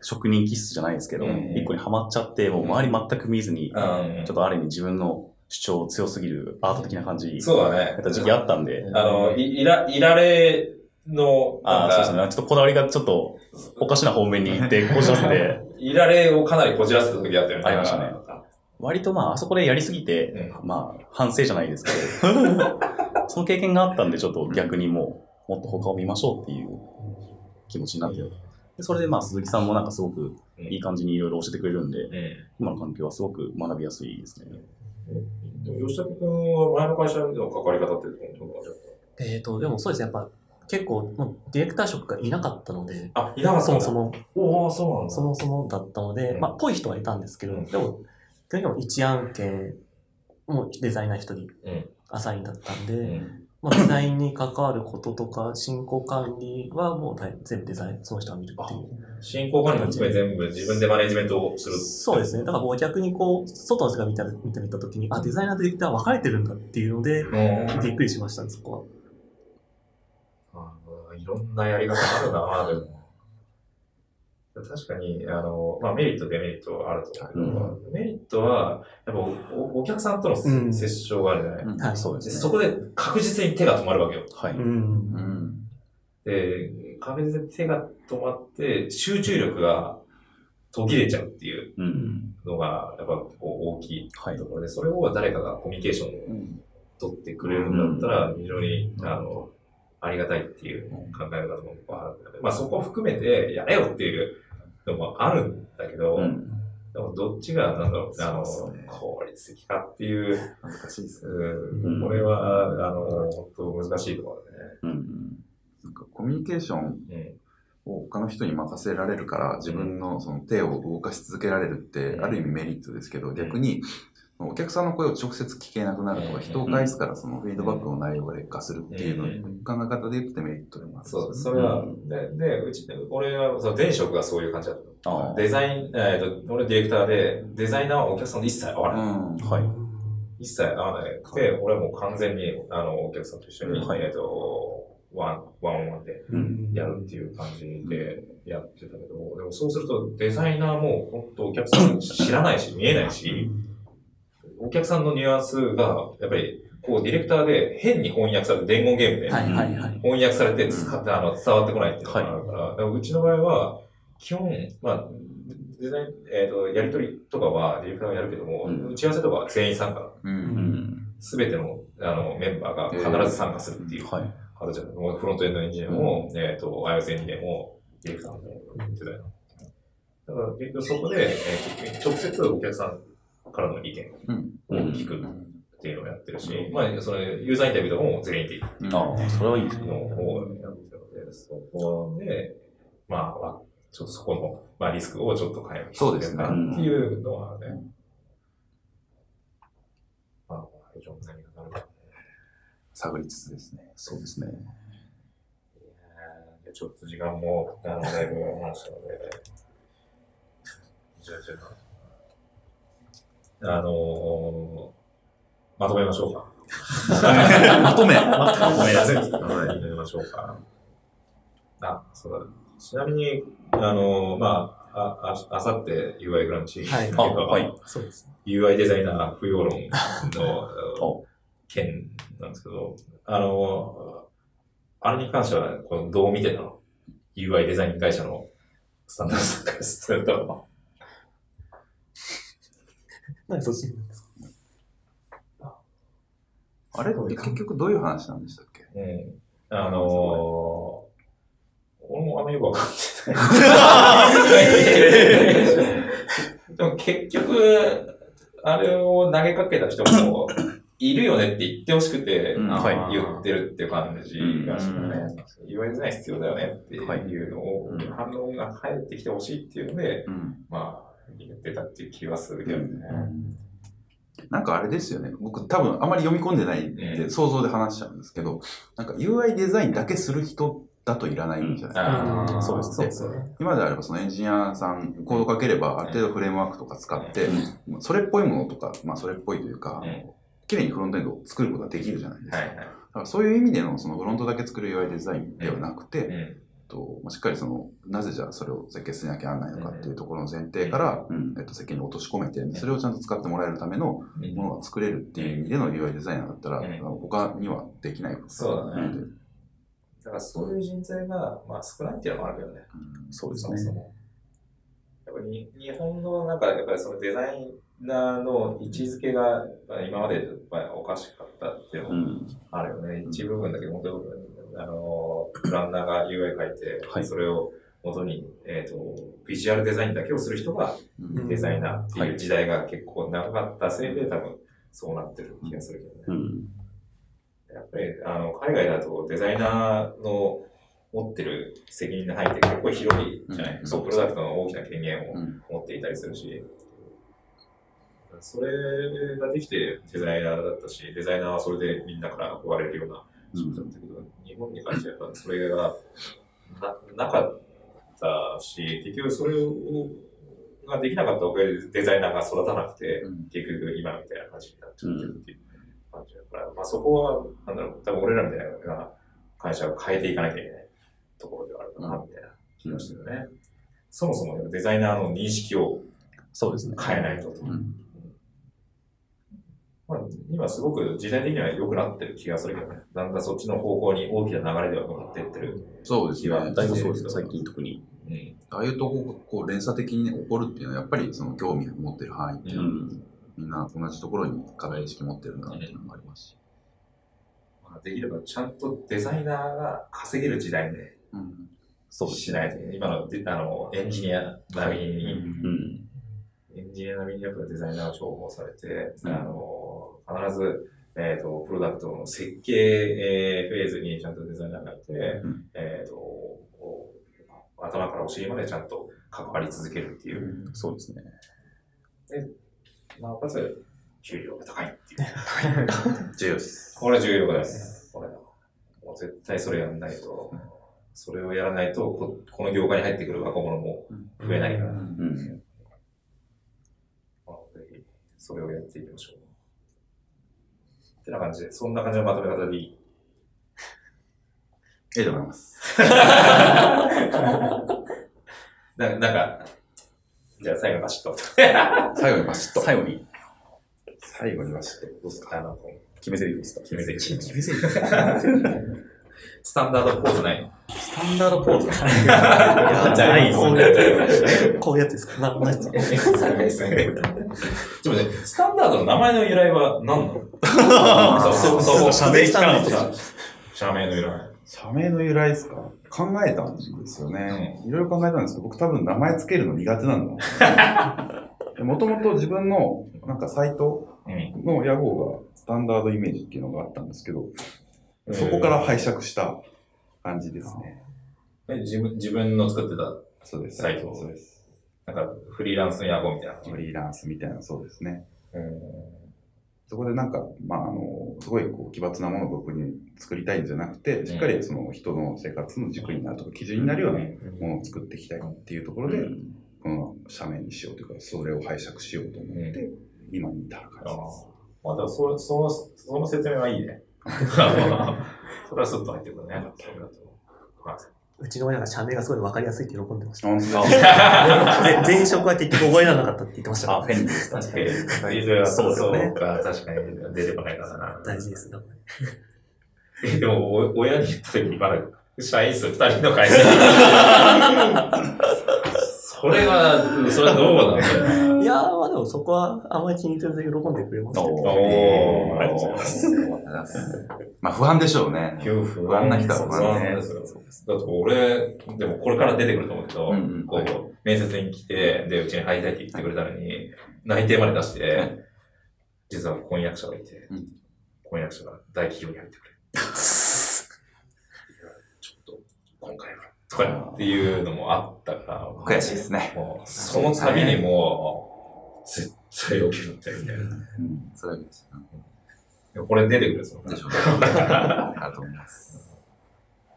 職人気質じゃないですけど、うん。一個にハマっちゃって、もう周り全く見ずに、うん。ちょっとある意味自分の主張強すぎるアート的な感じそうだね。やった時期あったんで、あの、い、いら、いられの、ああ、そうですね。ね。ちょっとこだわりがちょっとおかしな方面に行って、こじらせて、いられをかなりこじらせた時あったよね。ありましたね割とまあ、あそこでやりすぎて、まあ、反省じゃないですけど、その経験があったんで、ちょっと逆にもう、もっと他を見ましょうっていう気持ちになって、でそれでまあ、鈴木さんもなんかすごくいい感じにいろいろ教えてくれるんで、うん。今の環境はすごく学びやすいですね。でも吉武君は前の会社での関わり方ってどんな感じだっえっと、でもそうですね、やっぱ結構、もうディレクター職がいなかったので、たあ、いなかったそもそ。も、おおそうなんだ。そもそもだったので、うんまあ、ぽい人はいたんですけど、うんでも、基本的には一案件、もうデザイナー一人うん。アサインだったんで、うん。まあ、デザインに関わることとか、進行管理はもう大全部デザイン、その人が見るっていう。進行管理も含め全部自分でマネジメントをする。そうですね。だからもう逆にこう、外の人が見た見てみたときに、あ、デザイナーとディレクター分かれてるんだっていうので、うん。びっくりしましたね、そこは。あいろんなやり方あるなでも。確かに、あの、まあ、メリット、デメリットはあると思うけど、メリットは、やっぱおお客さんとのうん接触があるじゃない、うんはいそうですそこで確実に手が止まるわけよ。はい。うん。うん。で、確実に手が止まって、集中力が途切れちゃうっていううん。のが、やっぱこう大きいはいと。ころで、それを誰かがコミュニケーションをうん取ってくれるんだったら、非常に、あの、ありがたいっていう考え方も僕はあるので、まあそこを含めてやれよっていうのもあるんだけど、うん。でもどっちが、なんだろう、あの効率的かっていう、難しいですね。うん、これは、あの、本当難しいところだね。うん。なんかコミュニケーションうん。を他の人に任せられるから、自分のその手を動かし続けられるって、ある意味メリットですけど、逆に、お客さんの声を直接聞けなくなるとか、人を介すからそのフィードバックの内容が劣化するっていうの、考え方で言うとデメリットでもある。そう、それは、で、で、うち、俺は、その前職がそういう感じだったの。ああデザイン、えっ、と、俺ディレクターで、デザイナーはお客さんと一切会わない。うん。はい。一切会わなくて、俺はもう完全に、あの、お客さんと一緒に、はいえっ、と、ワン、ワンワンでうん。やるっていう感じでやってたけど、でもそうするとデザイナーも本当お客さん知らないし、見えないし、お客さんのニュアンスが、やっぱり、こう、ディレクターで変に翻訳されて、伝言ゲームではいはいはい。翻訳されて使って、あの、伝わってこないっていうのがあるから、だからうちの場合は、基本、まあ、デザイン、えっ、と、やりとりとかはディレクターがやるけども、うん打ち合わせとかは全員参加。う。うんん。すべての、あの、メンバーが必ず参加するっていうはい。形だもうフロントエンドエンジニアも、えっ、と、iOS エンジニアも、ディレクターも、デザイナーも。だから、結局そこで、えー直接お客さんからの意見うん。を聞く。うんっていうのをやってるし、まあ、そのユーザーインタビューとかも全員でああ、それはいいですね。の方をやってるので、そこで、まあ、まあちょっとそこの、まあ、リスクをちょっと回避そうですねっていうのはね、まあ、非常に何がなるかね。探りつつですね。そうですね。いやーちょっと時間も、あの、だいぶ話したので、じゃあ、あ、あのー、まとめましょうか。まとめ。まとめやすいですまとめましょうか。あ、そうだ。ちなみに、あのー、まあ、あ、ああさって UI グランチ、はいあ、はい。そうです。UI デザイナー不要論の お件なんですけど、あの、あれに関しては、このどう見てたの ?UI デザイン会社のスタンダードさんからすると。なんでそっちんですか？あ。れ？って結局どういう話なんでしたっけ？うん。あのー、俺もあんまよくわかってない。でも結局、あれを投げかけた人も、いるよねって言ってほしくて、うん。はい。言ってるって感じがしたね。UI デザイン必要だよねっていうのを、うん反応が返ってきてほしいっていうので、うん。まあ、言ってたっていう気はするけどね。なんかあれですよね。僕多分あまり読み込んでないんうでん想像で話しちゃうんですけど、なんか UI デザインだけする人だといらないんじゃないですか。そうですそうですよね。今であればそのエンジニアさん、コードかければある程度フレームワークとか使って、それっぽいものとか、まあそれっぽいというかうん、綺麗にフロントエンドを作ることができるじゃないですか。はいはい。だからそういう意味でのそのフロントだけ作る UI デザインではなくて、うんとまあしっかりその、なぜじゃあそれを設計しなきゃならないのかっていうところの前提から、うんえっと、設計に落とし込めて、それをちゃんと使ってもらえるためのものが作れるっていう意味での UI デザイナーだったら、他にはできないことそうだねなのでだからそういう人材が、まあ、少ないっていうのもあるけどね。そうですね。そも。やっぱり日本のなんか、やっぱりそのデザイナーの位置づけが今までおかしかったっていうのもうん。あるよね。一部分だけ本当に、あの、プランナーが UI 書いて、はい。それを元に、えっ、と、ビジュアルデザインだけをする人がうん。デザイナーっていう時代が結構長かったせいで多分そうなってる気がするけどね。うん。やっぱり、あの、海外だとデザイナーの持ってる責任の範囲って結構広いじゃない、うん。そう、プロダクトの大きな権限をうん。持っていたりするし、それができてデザイナーだったし、デザイナーはそれでみんなから憧れるような仕事だったけど、日本に関してはそれがななかったし、結局それをができなかったおかげでデザイナーが育たなくて、うん結局今みたいな感じになっちゃってるっていう感じだから、まあそこは、なんだろう、多分俺らみたいな会社を変えていかなきゃいけないところではあるかな、みたいな気がしてるね。そもそもデザイナーの認識をそうですね。変えないと。うんまあ、今すごく時代的には良くなってる気がするけどね。だんだんそっちの方向に大きな流れでは向かっていってる。そうですね。だいぶそうですよ、最近特に。うん。ああいうとこがこう連鎖的に、ね、起こるっていうのは、やっぱりその興味を持ってる範囲っていうのは、うん。みんな同じところに課題意識持ってるんだなっていうのもありますし。まあ、できればちゃんとデザイナーが稼げる時代でうんそうしないと、今のであのエンジニア並みに、うん。エンジニア並みにやっぱデザイナーを重宝されて、うんあの必ず、えっ、と、プロダクトの設計、えーフェーズにちゃんとデザイナーがいて、んえっ、と、こう頭からお尻までちゃんと関わり続けるっていう、そうですね。なおかつ、給料が高いっていう。重要です。これは重要です。これは。もう絶対それやんないと、それをやらないとこ、この業界に入ってくる若者も増えないから。うん。まあ、ぜひ、それをやっていきましょう。ってな感じで、そんな感じのまとめ方でいい。ええと思います。ななんか、じゃあ最後バシッと。最後にバシッと。最後に最後にバシッと。どうですか？あの、決め台詞ですか？決め台詞決め台詞 スタンダードポーズないの？スタンダードポーズいやじゃないですこういうやつ。こういうやつですか？な、同じちょっと待って、スタンダードの名前の由来は何なの？そうそうそう。社名聞かないと社名の由来。社名の由来ですか？考えたんですよね。いろいろ考えたんですけど、僕多分名前つけるの苦手なんだ。もともと自分のなんかサイトうん。の屋号がスタンダードイメージっていうのがあったんですけど、そこから拝借した感じですね。え自分自分の作ってた、そうです。サイト？そうです。なんかフリーランスの野号みたいな。フリーランスみたいな、そうですね。うんそこでなんか、まあ、あの、すごいこう奇抜なものを僕に作りたいんじゃなくて、しっかりその人の生活の軸になるとか、基準になるようなものを作っていきたいっていうところで、この社名にしようというか、それを拝借しようと思って、今に至る感じです。またそその、その説明はいいね。それはスッと入ってくるね。はうちの親が社名がすごい分かりやすいって喜んでました。前職は結局覚えられなかったって言ってました。あ、フェンですか。い。いずれはそうですねか、確かに出てこないからな。大事ですね。え、でも、お親に言った時、まだ、社員数二人の会社 それは、それはどうなんだよ。いやー、まあでもそこはあんまり気にせず喜んでくれましたけど。おー、ありがとうございます。まあ、不安でしょうね。不安な人は不安ねですよ。だって俺、でもこれから出てくると思うけど、うんうんこう、面接に来て、で、うちに入りたいって言ってくれたのに、内定まで出して、実は婚約者がいて、うん婚約者が大企業に入ってくれ。いやちょっと、今回は、とかっていうのもあったから、悔しいですね。もう、その度にもう、絶対起きるって、みたいな。うん。それ。でもこれ出てくるんですよ。でしょうね。ありがとうございます。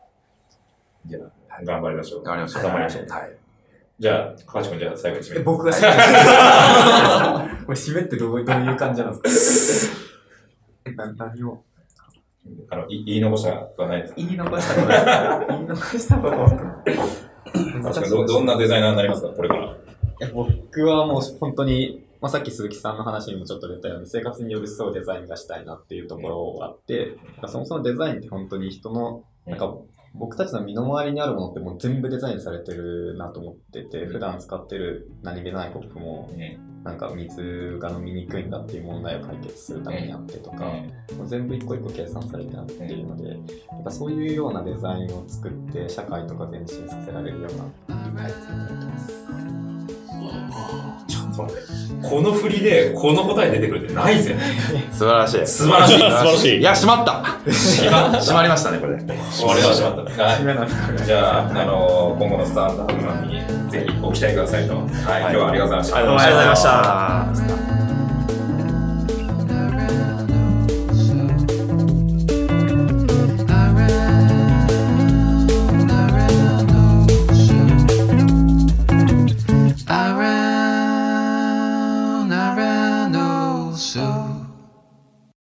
じゃあ、頑張りましょう。頑張りましょう。頑張りましょう。はい。じゃあ、高橋君、じゃあ最後に締め。僕が締めこれ締めってどういう感じなんですか？何を？あの、い言い残したことはないですか？言い残したこと言い残したことは 確かにど、どんなデザイナーになりますか？これから。え僕はもう本当に、まあ、さっき鈴木さんの話にもちょっと出たように生活に寄り添うデザインがしたいなっていうところがあって、そもそもデザインって本当に人の、なんか僕たちの身の回りにあるものってもう全部デザインされてるなと思ってて、普段使ってる何気ないコップも、なんか水が飲みにくいんだっていう問題を解決するためにあってとか、もう全部一個一個計算されてあっていうので、やっぱそういうようなデザインを作って社会とか前進させられるようなってます。この振りで、この答え出てくるってないぜ。素晴らしい。素晴らしい。素晴らしいいや、閉まった閉ま閉まりましたね、これ。これは閉まった。はい締めなんですかねじゃあ、あの今後のスタンダードさんにぜひご期待くださいと。はい、今日はありがとうございました。ありがとうございました。